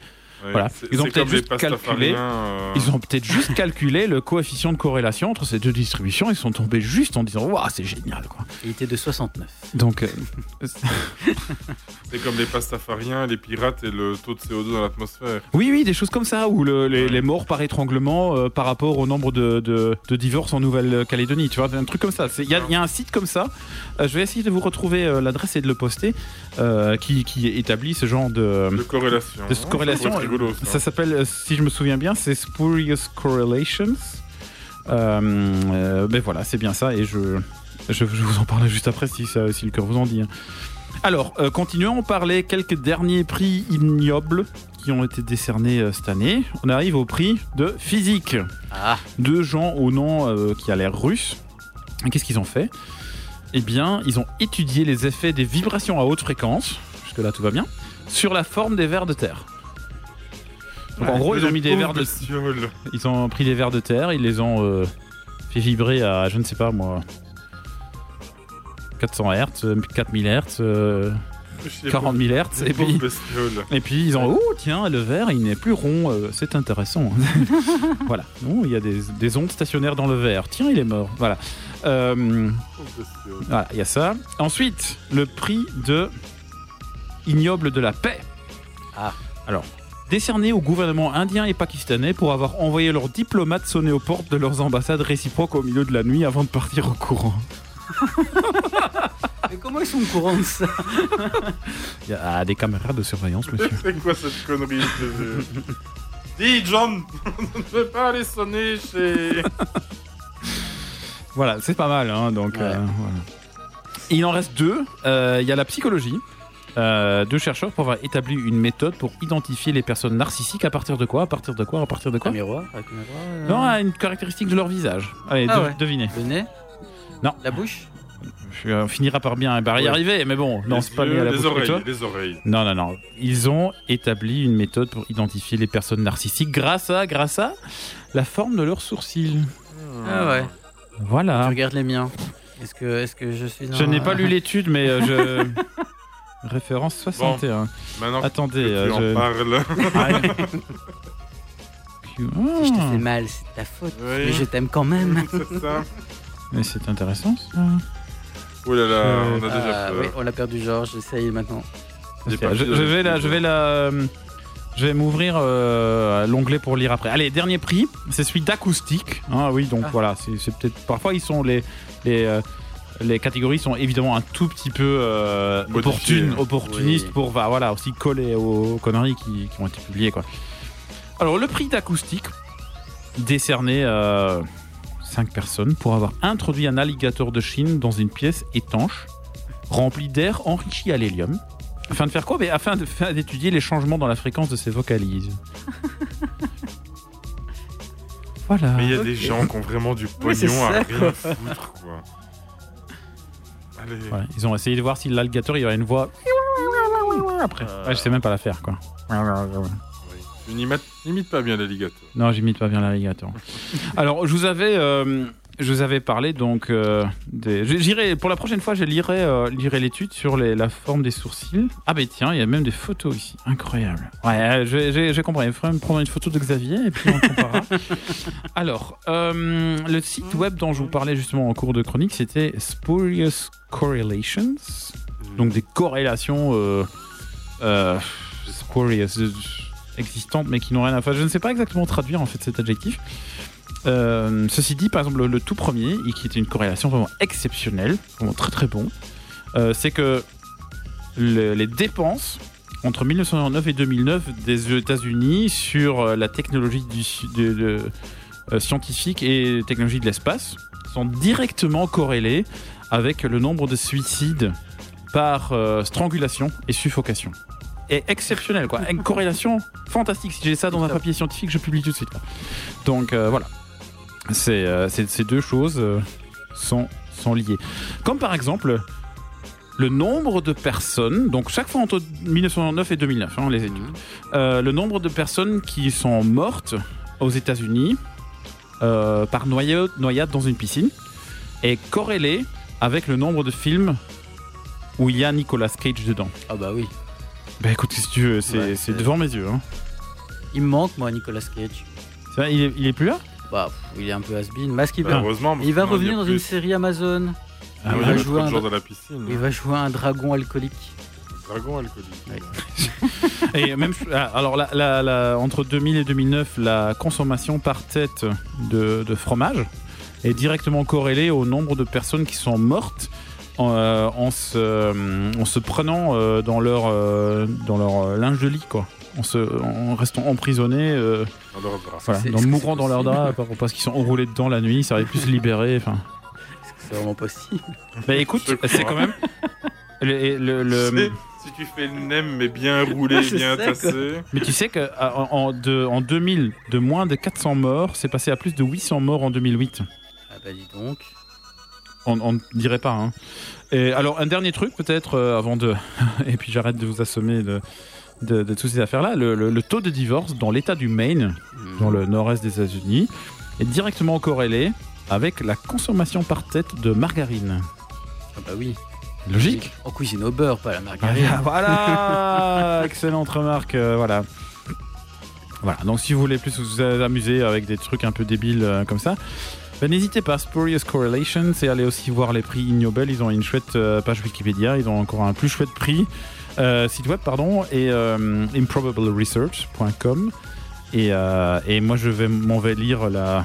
Voilà. Ils ont peut-être juste calculé- euh, Ils ont peut-être juste calculé le coefficient de corrélation entre ces deux distributions. Ils sont tombés juste en disant Waouh, c'est génial. Quoi. Il était de 69. Donc, euh, C'est comme les pastafariens, les pirates et le taux de CO2 dans l'atmosphère. oui, oui, des choses comme ça, ou le- les, les morts par étranglement euh, par rapport au nombre de, de- de divorces en Nouvelle-Calédonie. Tu vois, un truc comme ça. C'est- Il y, a- il y a un site comme ça. Euh, je vais essayer de vous retrouver euh, l'adresse et de le poster euh, qui, qui établit ce genre de. De corrélation. de corrélation. Ça rigolo, ça. Ça s'appelle, si je me souviens bien, c'est Spurious Correlations. Euh, euh, ben voilà, c'est bien ça, et je, je, je vous en parle juste après si, ça- si le cœur vous en dit. hein. Alors, euh, continuons par les quelques derniers prix ignobles qui ont été décernés euh, cette année. On arrive au prix de physique. Ah, Deux gens au nom euh, qui a l'air russe. Qu'est-ce qu'ils ont fait? Eh bien, ils ont étudié les effets des vibrations à haute fréquence, jusque-là tout va bien, sur la forme des vers de terre. Donc, en gros, ils ont mis des vers de, bestioles. ils ont pris des vers de terre, ils les ont euh, fait vibrer à, je ne sais pas moi, 400 Hz, euh, 4000 Hz, euh, 40 000 Hz, et puis, bestioles. et puis ils ont, oh tiens, le verre, il n'est plus rond, euh, c'est intéressant. voilà, non, il y a des, des ondes stationnaires dans le verre, tiens, il est mort. Voilà. Euh, voilà, il y a ça. Ensuite, le prix de ignoble de la paix. Ah. Alors, décerné au gouvernement indien et pakistanais pour avoir envoyé leurs diplomates sonner aux portes de leurs ambassades réciproques au milieu de la nuit avant de partir au courant. mais comment ils sont au courant de ça? Il y a ah, des caméras de surveillance, monsieur. C'est quoi cette connerie Dis, John, on ne peut pas aller sonner chez... Voilà, c'est pas mal, hein, donc. Ouais. euh, voilà. Il en reste deux. Euh, Il y a la psychologie. Euh, deux chercheurs pour avoir établi une méthode pour identifier les personnes narcissiques à partir de quoi? À partir de quoi? À partir de quoi? Un miroir avec un miroir euh, Non, à une caractéristique de leur visage. Allez, Ah de- ouais. devinez. Le nez? Non. La bouche? Je- On finira par bien par y Ouais. arriver, mais bon, non, c'est pas lié à la les bouche. Oreilles, les oreilles. Non, non, non. Ils ont établi une méthode pour identifier les personnes narcissiques grâce à, grâce à la forme de leurs sourcils. Ah ouais. Voilà. Tu regardes les miens. Est-ce que, est que je suis dans Je n'ai pas lu l'étude, mais euh, je. Référence 61. Maintenant que Attendez, tu euh, en je- parles. Si je t'ai Ah, fait mal, c'est ta faute. Oui. Mais je t'aime quand même. C'est ça. mais c'est intéressant ça. Oh là là, Euh, on a déjà Ah, peur. oui, on a perdu Georges, j'essaye maintenant. J'ai Ok, pas je, je vais la, je vais la, euh, je vais m'ouvrir euh, l'onglet pour lire après. Allez, dernier prix, c'est celui d'acoustique. Ah oui, donc Ah. voilà, c'est peut-être parfois ils sont les les euh, les catégories sont évidemment un tout petit peu euh, opportunes, opportunistes Oui. pour bah, voilà aussi coller aux conneries qui, qui ont été publiées quoi. Alors le prix d'acoustique décerné à 5 personnes pour avoir introduit un alligator de Chine dans une pièce étanche remplie d'air enrichi à l'hélium. Afin de faire quoi? Mais Afin d'étudier les changements dans la fréquence de ses vocalises. Voilà. Mais il y a des gens qui ont vraiment du pognon à ça, rien quoi. foutre, quoi. Allez. Ouais, ils ont essayé de voir si l'alligator il aurait une voix. Après. Euh. Ouais, je sais même pas la faire quoi. N'imites n'imites pas bien l'alligator. Non, j'imite pas bien l'alligator. Alors, je vous avais, euh, je vous avais parlé donc euh, des. J'irai pour la prochaine fois, je lirai, euh, lirai l'étude sur les- la forme des sourcils. Ah ben tiens, il y a même des photos ici, incroyable. Ouais, euh, j'ai- compris. Il faudrait me prendre une photo de Xavier et puis on comparera. Alors, euh, le site web dont je vous parlais justement en cours de chronique, c'était Spurious Correlations, donc des corrélations spurious, existantes mais qui n'ont rien à faire. Je ne sais pas exactement traduire en fait cet adjectif. Euh, ceci dit, par exemple, le, le tout premier, et qui était une corrélation vraiment exceptionnelle, vraiment très très bon, euh, c'est que le- les dépenses entre 1909 et 2009 des États-Unis sur euh, la technologie du, su- de- de- euh, scientifique et technologie de l'espace sont directement corrélées avec le nombre de suicides par strangulation et suffocation. Et exceptionnel, quoi. Une corrélation fantastique. Si j'ai ça dans un papier scientifique, je publie tout de suite. Donc euh, voilà. C'est, euh, ces deux choses euh, sont, sont liées. Comme par exemple le nombre de personnes, donc chaque fois entre 1909 et 2009, hein, les études, euh, le nombre de personnes qui sont mortes aux États-Unis euh, par noyade, noyade dans une piscine est corrélé avec le nombre de films où il y a Nicolas Cage dedans. Ah bah oui. Bah écoute, si tu veux, c'est, Ouais, devant mes yeux. Hein. Il me manque, moi, Nicolas Cage. C'est vrai, il, est, il est plus là? Bah, pff, il est un peu has-been. Bah, va, heureusement. parce il va que sinon, il y a revenir dans plus- une série Amazon. Ah oui, il va jouer un- gens dans la piscine. Il va jouer un dragon alcoolique. Dragon alcoolique. Ouais. Et même, ah, alors, la- la- la- entre 2000 et 2009, la consommation par tête de, de fromage est directement corrélée au nombre de personnes qui sont mortes en, euh, en se, en se prenant euh, dans leur, euh, dans leur euh, linge de lit, quoi. En, se, en restant emprisonnés, euh, Dans leur bras. voilà, dans- mourant dans leur drap par- parce qu'ils sont enroulés dedans la nuit, ça aurait pu se libérer. Enfin, C'est vraiment possible. bah écoute, c'est quand même. Le, le- le- C'est- Si tu fais le nem mais bien roulé, bien tassé. Mais tu sais que à- en, en- de- en 2000, de moins de 400 morts, c'est passé à plus de 800 morts en 2008. Ah bah dis donc. On on ne dirait pas. Hein. Et alors, un dernier truc, peut-être, euh, avant de. Et puis j'arrête de vous assommer de, de, de toutes ces affaires-là. Le, le- le taux de divorce dans l'État du Maine, Mhm. dans le nord-est des États-Unis, est directement corrélé avec la consommation par tête de margarine. Ah bah oui. Logique En cuisine au beurre, pas à la margarine. Ah, Voilà Excellente remarque, euh, voilà. Voilà, donc si vous voulez plus vous amuser avec des trucs un peu débiles euh, comme ça, ben, n'hésitez pas, Spurious Correlations, et allez aussi voir les prix Ig Nobel, ils ont une chouette euh, page Wikipédia, ils ont encore un plus chouette prix, euh, site web, pardon, et euh, improbableresearch.com. Et, euh, et moi, je vais m'en vais lire la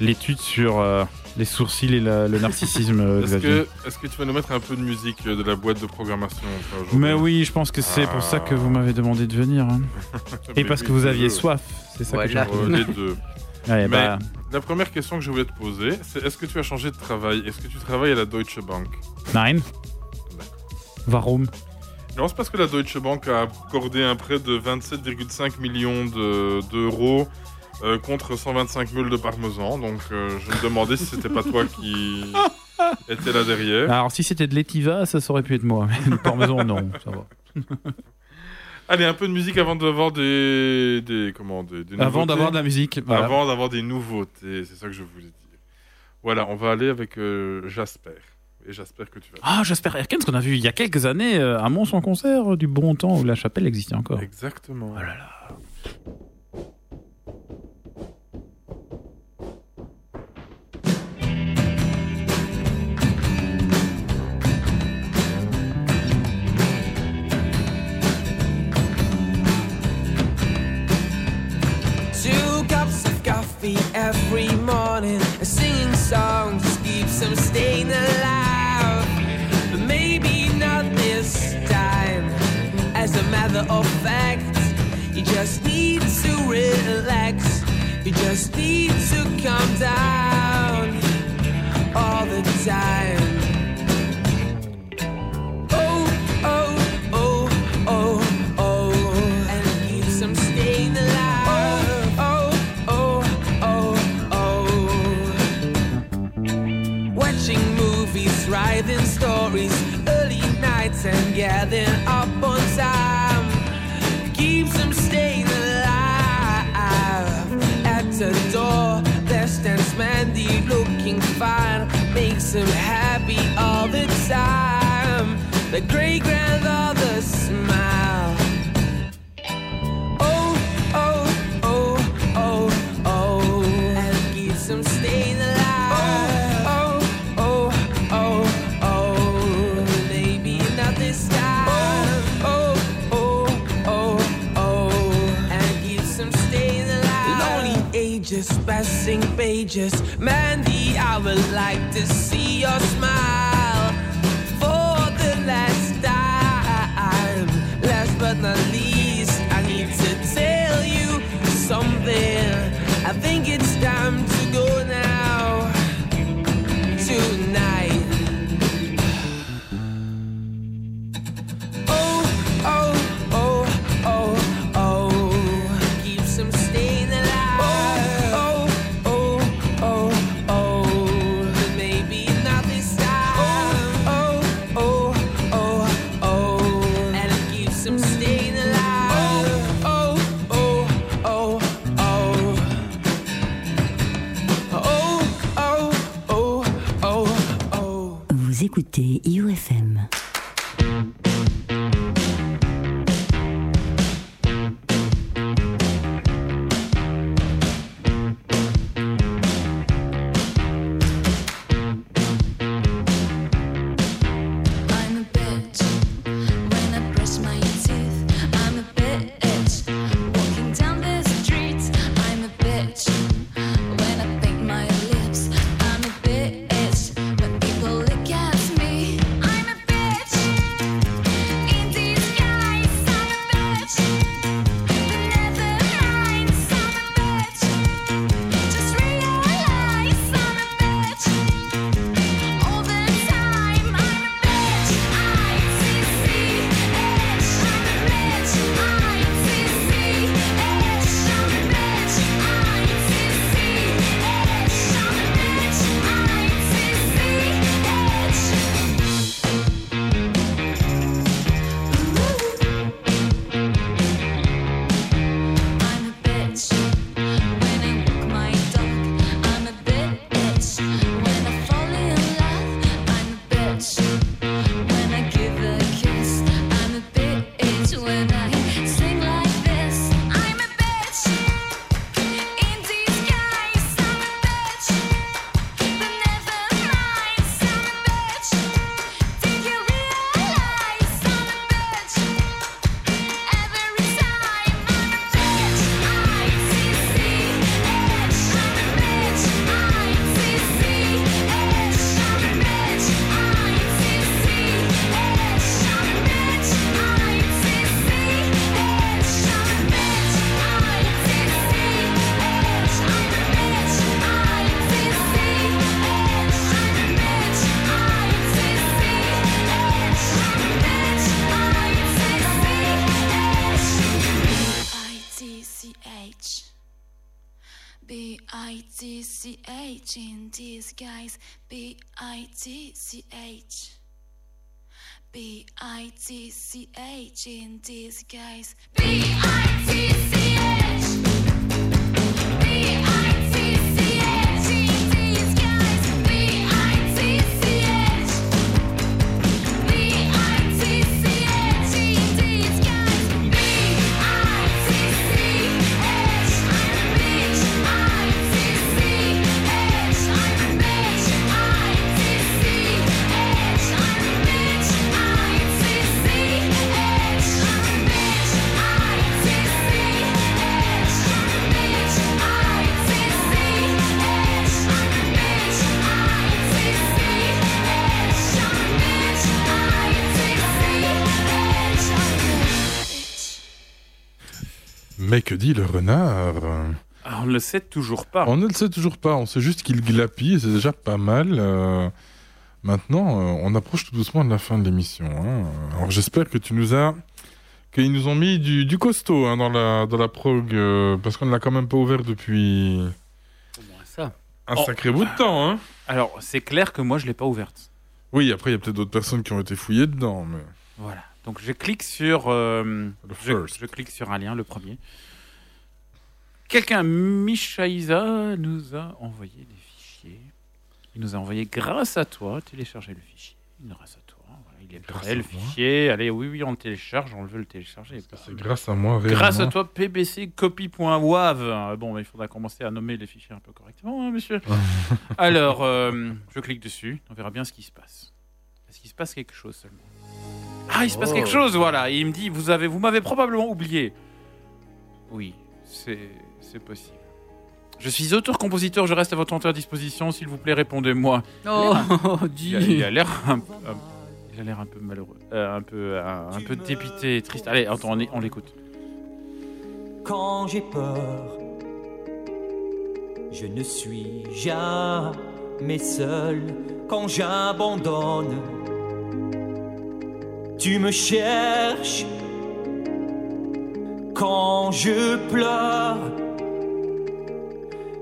l'étude sur euh, les sourcils et la- le narcissisme. Est-ce Xavier. que, est-ce que tu vas nous mettre un peu de musique de la boîte de programmation Mais oui, je pense que c'est pour ça que vous m'avez demandé de venir. hein. Et parce que vous aviez soif, c'est ça Voilà. que j'ai Euh, les deux. Ouais, Mais- bah, La première question que je voulais te poser, c'est est-ce que tu as changé de travail? Est-ce que tu travailles à la Deutsche Bank? Nein. Warum? Non, c'est parce que la Deutsche Bank a accordé un prêt de 27,5 millions de- d'euros euh, contre 125 mules de parmesan. Donc euh, je me demandais si c'était pas toi qui étais là derrière. Alors, si c'était de l'étiva, ça aurait pu être moi. Mais le parmesan, non, ça va. Allez, un peu de musique avant d'avoir des, des comment des, des Avant nouveautés. d'avoir de la musique. voilà. Avant d'avoir des nouveautés, c'est ça que je voulais dire. Voilà, on va aller avec euh, Jasper. Et j'espère que tu vas. Ah, Jasper Erkens qu'on a vu il y a quelques années euh, à Mons en concert euh, du bon temps où la chapelle existait encore. Exactement. Oh là là. Two cups of coffee every morning, and singing songs just keeps them staying alive. It's a matter of fact. You just need to relax. You just need to calm down all the time. Oh, oh, oh, oh, oh. And I some staying. Oh, oh, oh, oh, oh. Watching movies, writing stories, early nights and gathering time. Keeps them staying alive. At the door, there stands Mandy looking fine. Makes him happy all the time. The great grandfather passing pages. Mandy, I would like to see your smile for the last time. Last but not least, écoutez IOFM. I T C H in disguise. B I T C. que dit le renard Ah, on ne le sait toujours pas. On ne le sait toujours pas, on sait juste qu'il glapit, et c'est déjà pas mal. euh, Maintenant, euh, on approche tout doucement de la fin de l'émission. hein. Alors j'espère que tu nous as... qu'ils nous ont mis du, du costaud hein, dans, la, dans la prog, euh, parce qu'on ne l'a quand même pas ouvert depuis ça. un Oh. sacré bout de temps. Hein. Alors, c'est clair que moi, je l'ai pas ouverte. Oui, après, il y a peut-être d'autres personnes qui ont été fouillées dedans. Mais... Voilà. Donc je clique sur, euh, je, first. je clique sur un lien, le premier. Quelqu'un, Michaïsa, nous a envoyé des fichiers. Il nous a envoyé grâce à toi, télécharger le fichier. Grâce à toi, voilà, il est Grâce prêt, le fichier. Allez, oui, oui, on le télécharge, on le veut le télécharger. C'est grâce à moi, Grâce à réellement. toi, pbc copy.wav. Euh, Bon, mais il faudra commencer à nommer les fichiers un peu correctement, hein, monsieur. Alors, euh, je clique dessus, on verra bien ce qui se passe. Est-ce qu'il se passe quelque chose seulement? Ah, il se passe Oh. quelque chose, voilà. Et il me dit, vous avez, vous m'avez probablement oublié. Oui, c'est, c'est possible. Je suis auteur-compositeur, je reste à votre entière disposition. S'il vous plaît, répondez-moi. Oh, Il a- il a l'air un, un- il a l'air un peu malheureux, euh, un peu, un, un peu dépité, et triste. Allez, attends, on l'écoute. quand j'ai peur. Je ne suis jamais seul quand j'abandonne. Tu me cherches quand je pleure.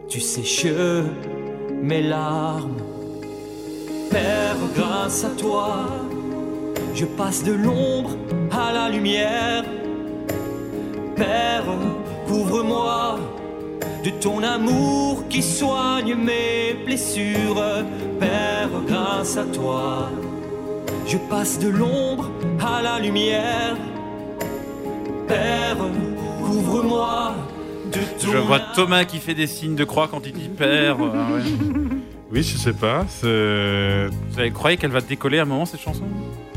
Tu sèches mes larmes. Père, grâce à toi, je passe de l'ombre à la lumière. Père, couvre-moi de ton amour qui soigne mes blessures. Père, grâce à toi, je passe de l'ombre à la lumière. Père, couvre-moi Je vois Thomas qui fait des signes de croix quand il dit père. Ah ouais. Oui, je sais pas. C'est. Vous avez croyez qu'elle va décoller à un moment cette chanson?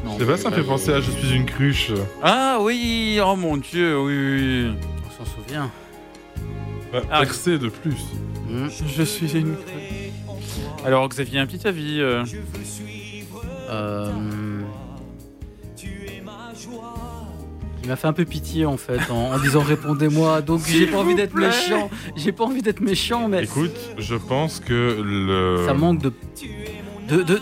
Non. Je sais pas, ça me fait penser à Je suis une cruche. Ah oui, oh mon dieu, oui, oui. oui. On s'en souvient. Bah, Ah. percé de plus. Je suis une. Alors Xavier, un petit avis. euh, Euh, Il m'a fait un peu pitié en fait en, disant répondez-moi. Donc j'ai pas envie d'être méchant. J'ai pas envie d'être méchant, mais. Écoute, je pense que le. Ça manque de. de, de, de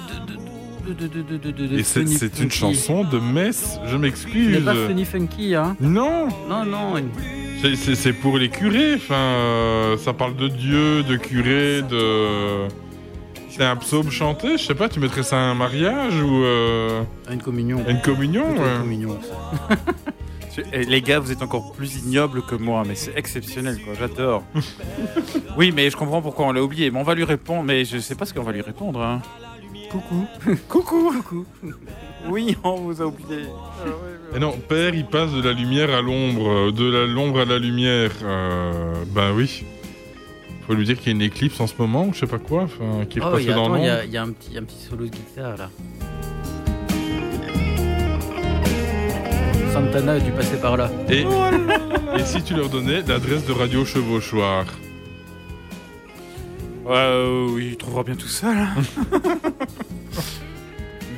et c'est une chanson de Metz, je m'excuse. C'est pas Funny Funky, hein Non Non, non. C'est pour les curés, enfin, euh, ça parle de Dieu, de curé, de... C'est un psaume chanté, je sais pas, tu mettrais ça à un mariage ou... Euh, à une communion. Une communion, ouais. Une communion, ça. eh, Les gars, vous êtes encore plus ignobles que moi, mais c'est exceptionnel, quoi. J'adore. oui, mais je comprends pourquoi on l'a oublié. Mais on va lui répondre. Mais je sais pas ce qu'on va lui répondre. hein. Coucou. Coucou, coucou. Oui, on vous a oublié. Et non, père, il passe de la lumière à l'ombre, euh, de la l'ombre à la lumière. Euh, ben oui. Faut lui dire qu'il y a une éclipse en ce moment, ou je sais pas quoi, qui est Oh, dans attends, il y l'ombre. a, il y a un petit un petit solo de guitare là. Santana a dû passer par là. Et, et si tu leur donnais l'adresse de Radio Chevauchoir Ouais, euh, oui, il trouvera bien tout seul. hein.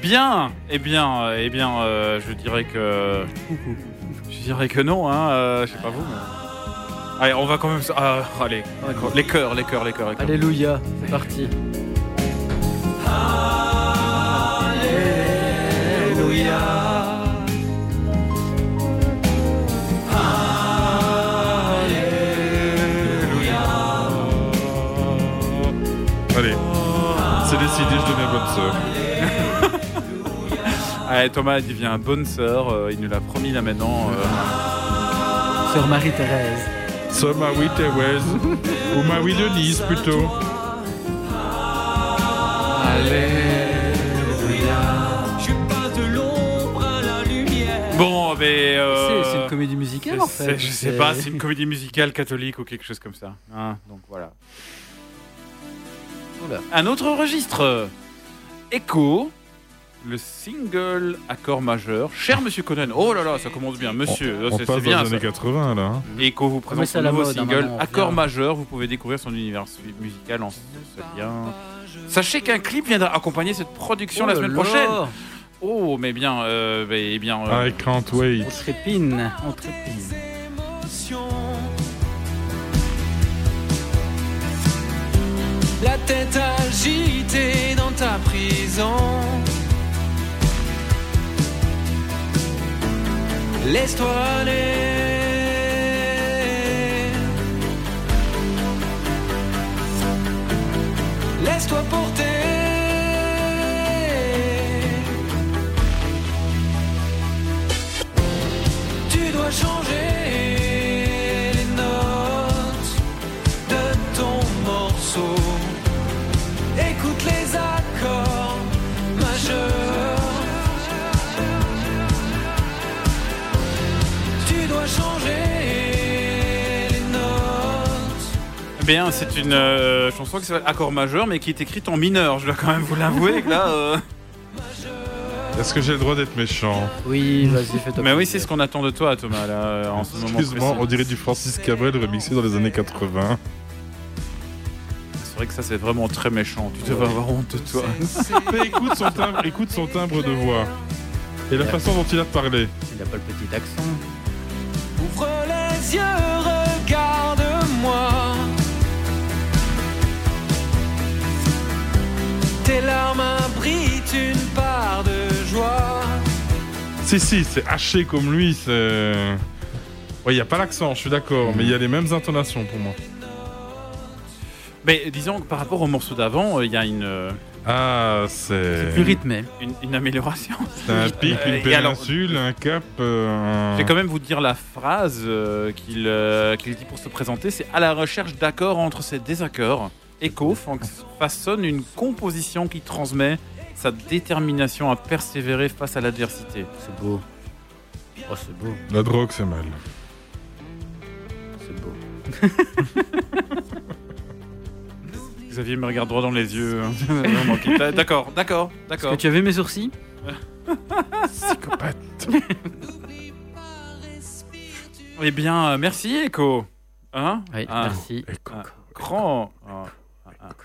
bien, eh bien, euh, eh bien, euh, je dirais que, je dirais que non, hein. euh, je sais pas vous. mais- Allez, on va quand même. ah, allez, les cœurs, les cœurs, les cœurs. Alléluia, c'est parti. Allez, décidé, je deviens bonne sœur. Allez, Thomas devient bonne sœur. euh, il nous l'a promis là maintenant. euh. Sœur Marie-Thérèse. Soit Marie-Thérèse, ou Marie-Denise plutôt. Je passe de l'ombre à la lumière. Bon, mais. euh, C'est c'est une comédie musicale en fait. Je sais pas, c'est une comédie musicale catholique ou quelque chose comme ça. hein, donc voilà. Oula. Un autre registre. Echo, le single accord majeur. Cher Monsieur Conan. Oh là là, ça commence bien. Monsieur, On c'est passe c'est bien dans les ça. années 80 là. hein. Echo vous présente c'est son à la nouveau mode, hein, single maintenant, Accord majeur. Vous pouvez découvrir son univers musical en ce lien. Sachez qu'un clip viendra accompagner cette production la Oh semaine prochaine. Oh, mais bien, euh, bien. euh, I can't wait. On trépine, on trépine. La tête agitée dans ta prison. Laisse-toi aller. Laisse-toi porter. morceau. Bien, c'est une euh, chanson qui s'appelle Accord majeur, mais qui est écrite en mineur. Je dois quand même vous l'avouer que là. euh, Est-ce que j'ai le droit d'être méchant Oui, vas-y, fais-toi Mais oui, c'est ce qu'on attend de toi, Thomas, là, euh, en ce moment. Excuse-moi, précis. on dirait du Francis Cabrel remixé dans les années 80. C'est vrai que ça, c'est vraiment très méchant. Tu devrais avoir honte de toi. Mais écoute son timbre, écoute son timbre de voix. Et la façon dont il a parlé. Il a pas le petit accent. Ouvre les yeux, regarde-moi. Tes larmes abritent une part de joie. Si, si, c'est haché comme lui, c'est. Ouais, il n'y a pas l'accent, je suis d'accord, mais il y a les mêmes intonations pour moi. Mais disons que par rapport au morceau d'avant, euh, il y a une. euh, Ah, c'est. Plus rythmé. Une, une amélioration. C'est un pic, Euh, une alors, péninsule, un cap. euh, un- Je vais quand même vous dire la phrase euh, qu'il euh, qu'il dit pour se présenter. C'est à la recherche d'accords entre ces désaccords. Echo fa- façonne une composition qui transmet sa détermination à persévérer face à l'adversité. C'est beau. Oh, c'est beau. La drogue, c'est mal. C'est beau. Xavier me regarde droit dans les yeux. hein. D'accord, d'accord, Est-ce d'accord. que tu as vu mes sourcils? Psychopathe. Eh bien, euh, merci Echo. Hein? Oui, Un merci. un grand. un- un- un- Echo, Echo.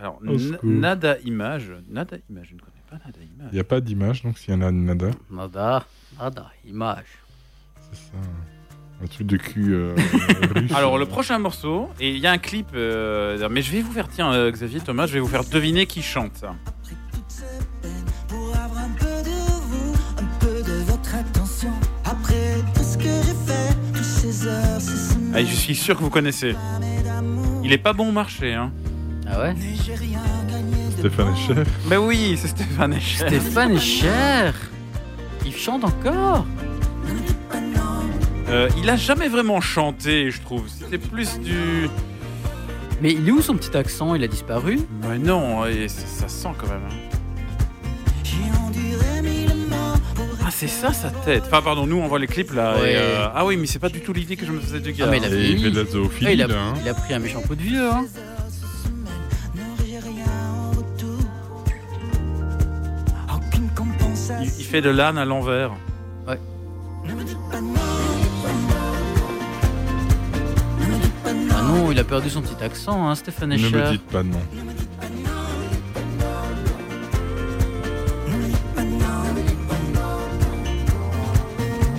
Alors, Au n- secours. Nada Image. Nada Image, je ne connais pas Nada Image. Il n'y a pas d'image, donc s'il y en a nada, Nada, nada, image. c'est ça. Un truc de cul euh, russe. Alors, le prochain morceau, et il y a un clip, euh, mais je vais vous faire, tiens, euh, Xavier, Thomas, je vais vous faire deviner qui chante. Pour avoir un peu de vous, un peu de votre attention. Après tout ce que j'ai fait, toutes ces heures, ces semaines, Ah, je suis sûr que vous connaissez. Il est pas bon au marché, hein. Ah ouais Stéphane Echer. Mais oui, c'est Stéphane Echer. Stéphane est cher. Il chante encore. Euh, il a jamais vraiment chanté, je trouve. C'était plus du. Mais il est où son petit accent? Il a disparu? Mais non, et ça sent quand même. hein. Ah, c'est ça sa tête. Enfin, pardon, nous on voit les clips là. Ouais. et, euh, Ah oui, mais c'est pas du tout l'idée que je me faisais du gars. Ah, mais il a Et il vieilli. fait de la Ah, zoophilie, il, a, là. hein. il a pris un méchant coup de vieux. Hein. il, compensation. il fait de l'âne à l'envers. Me me non. Ah non, il a perdu son petit accent, hein, Stéphane Ne me Echer. dites pas non.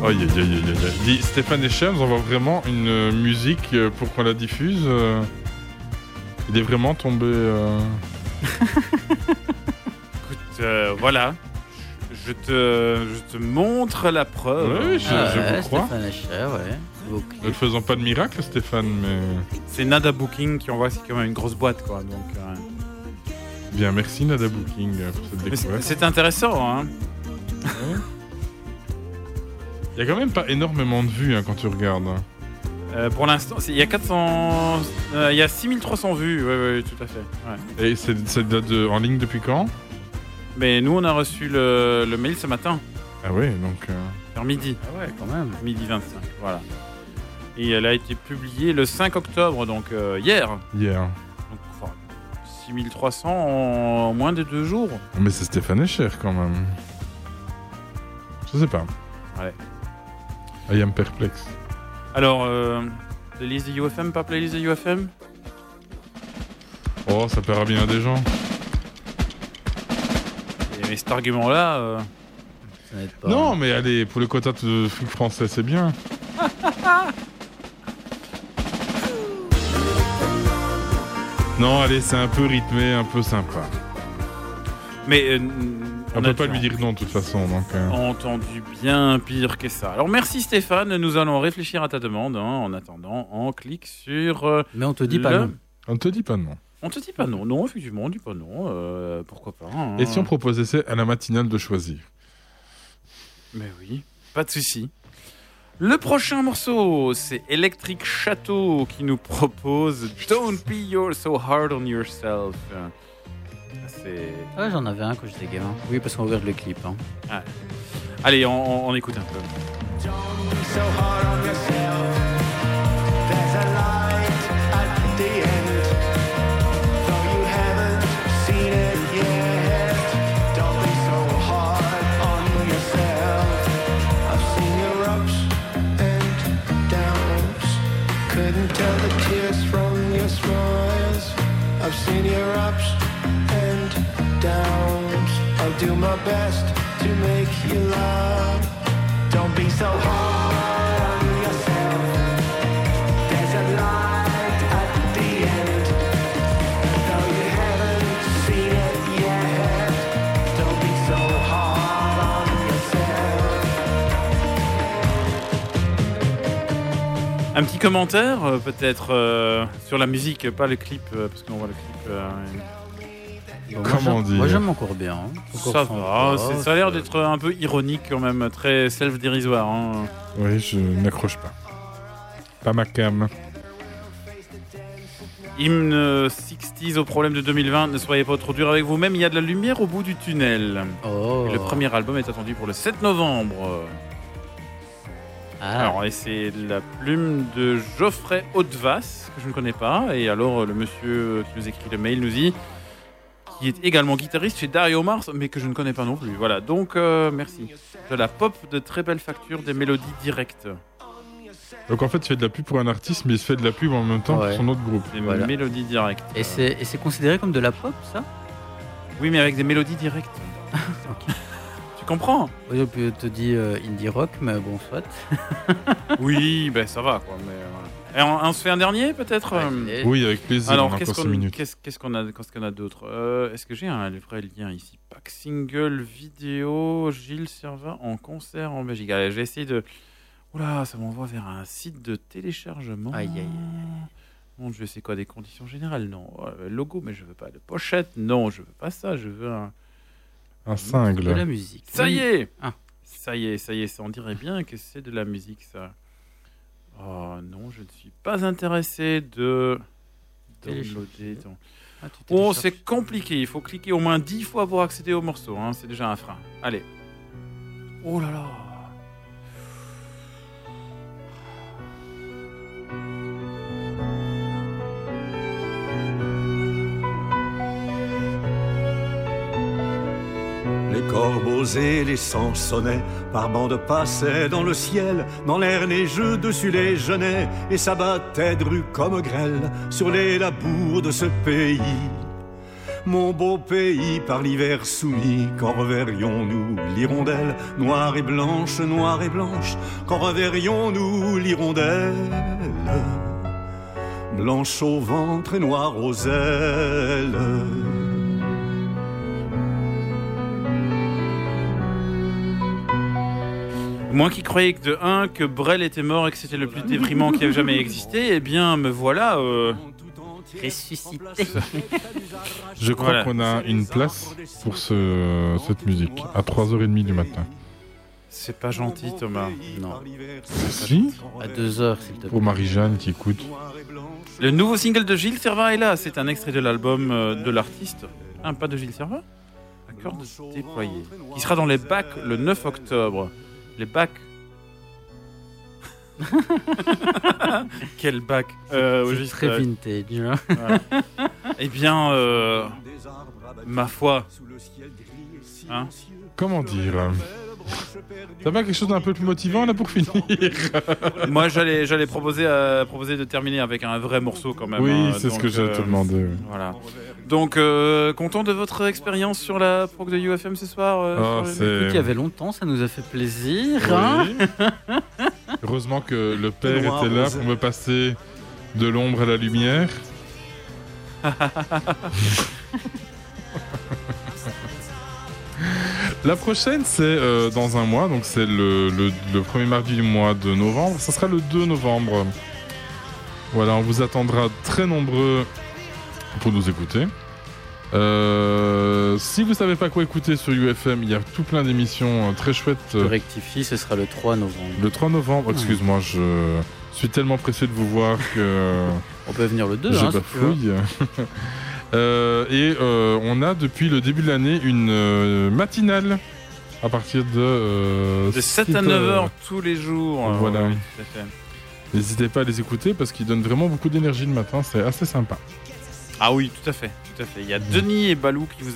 Aïe aïe aïe aïe aïe. Dis, Stéphane Echer nous envoie vraiment une musique euh, pour qu'on la diffuse. euh. Il est vraiment tombé. euh, Écoute, euh, voilà. Je te, je te montre la preuve. Oui, je- Ah je ouais, vous crois. Stéphane Echer, ouais. Ne faisant pas de miracle, Stéphane, mais. C'est Nada Booking qui envoie, c'est quand même une grosse boîte quoi. Donc, euh, Bien, merci Nada Booking pour cette découverte. c'est intéressant, hein. Il y a quand même pas énormément de vues hein, quand tu regardes. Euh, pour l'instant, il y a 400, euh, il y a 6300 vues. Oui, oui, tout à fait. ouais. Et c'est date de- en ligne depuis quand? Mais nous, on a reçu le, le mail ce matin, Ah ouais, donc. euh, vers midi. Ah ouais, quand même. Midi 25, voilà. Et elle a été publiée le 5 octobre, donc euh, hier. hier. Donc, enfin, 6300 en moins de deux jours. Mais c'est Stéphane Echer quand même. Je sais pas. Ouais. I am perplexe. Alors, euh, playlist de UFM, pas playlist de UFM Oh, ça plaira bien à des gens. Et- Mais cet argument-là, euh, Ça n'aide pas. Non, mais allez, pour le quota de trucs français, c'est bien. non, allez, c'est un peu rythmé, un peu sympa. mais euh, On a peut pas lui dire non de toute façon, donc. euh, entendu bien pire que ça. Alors merci Stéphane, nous allons réfléchir à ta demande. hein. En attendant, on clique sur. euh, Mais on te dit pas non. On ne te dit pas non. On te dit pas non, non effectivement, on dit pas non. euh, pourquoi pas hein. Et si on proposait ça à la matinale de choisir? Mais oui, pas de souci. Le prochain morceau, c'est Electric Chateau qui nous propose Don't be your so hard on yourself. C'est. Ouais, j'en avais un quand j'étais gamin. Oui, parce qu'on regarde le clip. hein. Ah. Allez, on, on écoute un peu. so hard on yourself. There's a light at the end. Though you haven't seen it yet, don't be so hard on yourself. I've seen your ups and downs. Couldn't tell the tears from your smiles. I've seen your ups do my best to make you laugh. Don't be so hard on yourself. There's a light at the end. Though you haven't seen it yet, don't be so hard on yourself. Un petit commentaire, euh, peut-être, euh, sur la musique, pas le clip, euh, parce qu'on voit le clip. euh, Bon, Comment dire Moi, j'aime encore bien. hein. Encore ça va, c'est- ça a l'air d'être un peu ironique quand même, très self-dérisoire. hein. Oui, je n'accroche pas. Pas ma cam. Hymne euh, 60s au problème de 2020, ne soyez pas trop dur avec vous-même, il y a de la lumière au bout du tunnel. Oh. Le premier album est attendu pour le 7 novembre. Ah. Alors, et c'est la plume de Geoffrey Hautevas, que je ne connais pas. Et alors, euh, le monsieur qui nous écrit le mail nous dit qui est également guitariste chez Dario Mars, mais que je ne connais pas non plus. Voilà, donc euh, merci. De la pop de très belle facture, des mélodies directes. Donc en fait, il fait de la pub pour un artiste, mais il se fait de la pub en même temps Ouais. pour son autre groupe. Des Voilà. mélodies directes. Et c'est et c'est considéré comme de la pop, ça? Oui, mais avec des mélodies directes. Tu comprends? Oui, on peut te dire euh, indie rock, mais bon, soit. Oui, ben ça va quoi. Mais, voilà. Et on, on se fait un dernier peut-être euh. Oui, avec plaisir. Alors, qu'est-ce qu'on 6 minutes. qu'est-ce- qu'est-ce qu'on a, qu'est-ce qu'on a d'autre? Euh, Est-ce que j'ai un vrai lien ici? Pack single vidéo Gilles Serva en concert en Belgique. Allez, je vais essayer de. Oula, ça m'envoie vers un site de téléchargement. Aïe, aïe, Bon, je sais quoi des conditions générales? Non. Euh, logo, mais je veux pas de pochette. Non, je veux pas ça. Je veux un. Un De la musique. Ça y est Ah. Ça y est, ça y est, ça on dirait bien que c'est de la musique, ça. Oh non, je ne suis pas intéressé de downloader. ton- Ah, Oh, c'est compliqué, il faut cliquer au moins 10 fois pour accéder au morceau, hein. c'est déjà un frein. Allez. Oh là là Les corbeaux et les sansonnets par bandes passaient dans le ciel, dans l'air neigeux dessus les genêts, et s'abattaient de rue comme grêle sur les labours de ce pays. Mon beau pays par l'hiver soumis, quand reverrions-nous l'hirondelle, noire et blanche, noire et blanche, quand reverrions-nous l'hirondelle, blanche au ventre et noire aux ailes. Moi qui croyais que de 1 que Brel était mort et que c'était le plus déprimant qui ait jamais existé, eh bien me voilà. euh, Ressuscité. Je crois Voilà. qu'on a une place pour ce, cette musique à 3h30 du matin. C'est pas gentil Thomas. Non. Si À 2h, s'il te plaît. Pour Marie-Jeanne qui écoute. Le nouveau single de Gilles Serva est là, c'est un extrait de l'album euh, de l'artiste. Un pas de Gilles Serva Accord de déployer. Qui sera dans les bacs le 9 octobre. Les bacs. Quel bac euh, C'est juste, très vintage. hein. voilà. Eh bien, euh, ma foi. Hein Comment dire T'as pas quelque chose d'un peu plus motivant là pour finir? Moi, j'allais, j'allais proposer, euh, proposer de terminer avec un vrai morceau quand même. Oui, hein, c'est ce que j'allais te oui. Voilà. Donc, euh, content de votre expérience sur la prog de UFM ce soir euh, Ah, sur le- c'est- Écoute, il y avait longtemps, ça nous a fait plaisir. Oui. hein. Heureusement que le père Noir était là pour me passer de l'ombre à la lumière. La prochaine, c'est euh, dans un mois, donc c'est le, le- le premier mardi du mois de novembre. Ça sera le 2 novembre. Voilà, on vous attendra très nombreux pour nous écouter. Euh, si vous savez pas quoi écouter sur UFM, il y a tout plein d'émissions euh, très chouettes. Je euh, rectifie, ce sera le 3 novembre. Le 3 novembre, excuse-moi, je suis tellement pressé de vous voir que. On peut venir le 2, J'ai hein, si bafouille. Euh, et euh, on a depuis le début de l'année une matinale à partir de. euh, De 7 à 7 9 heures. tous les jours. Voilà. Oui. N'hésitez pas à les écouter parce qu'ils donnent vraiment beaucoup d'énergie le matin, c'est assez sympa. Ah oui, tout à fait, tout à fait. Il y a Denis et Balou qui vous,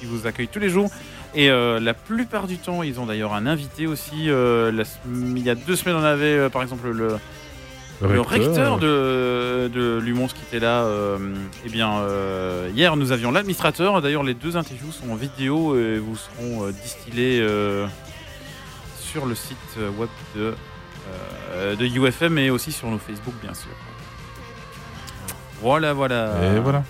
qui vous accueillent tous les jours. Et euh, la plupart du temps, ils ont d'ailleurs un invité aussi. euh, la il y a deux semaines, on avait euh, par exemple le, Le le recteur. de, de Lumons qui était là. eh bien, hier, nous avions l'administrateur. D'ailleurs, les deux interviews sont en vidéo et vous seront distillées euh, sur le site web de, de UFM et aussi sur nos Facebook, bien sûr. Voilà, voilà. Et voilà.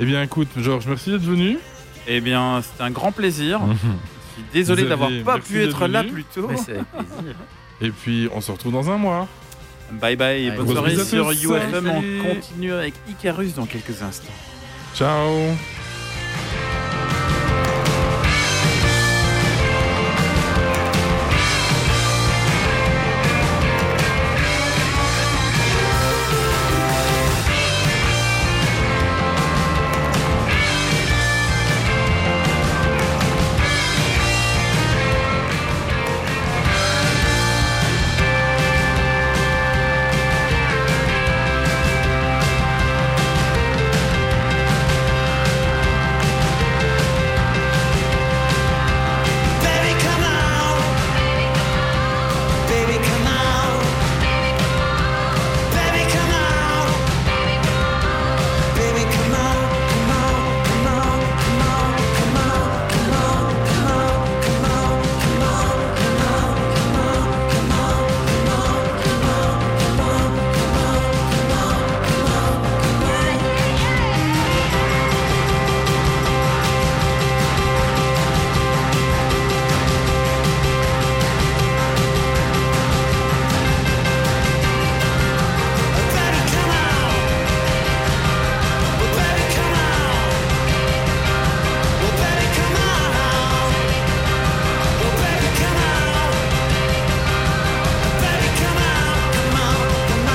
Eh bien, écoute, Georges, merci d'être venu. Eh bien, c'est un grand plaisir. Je suis désolé d'avoir pas pu être là plus tôt. Mais c'est avec plaisir. Et puis, on se retrouve dans un mois. Bye bye et Allez, bonne soirée sur. UFM. On continue avec Icarus dans quelques instants. Ciao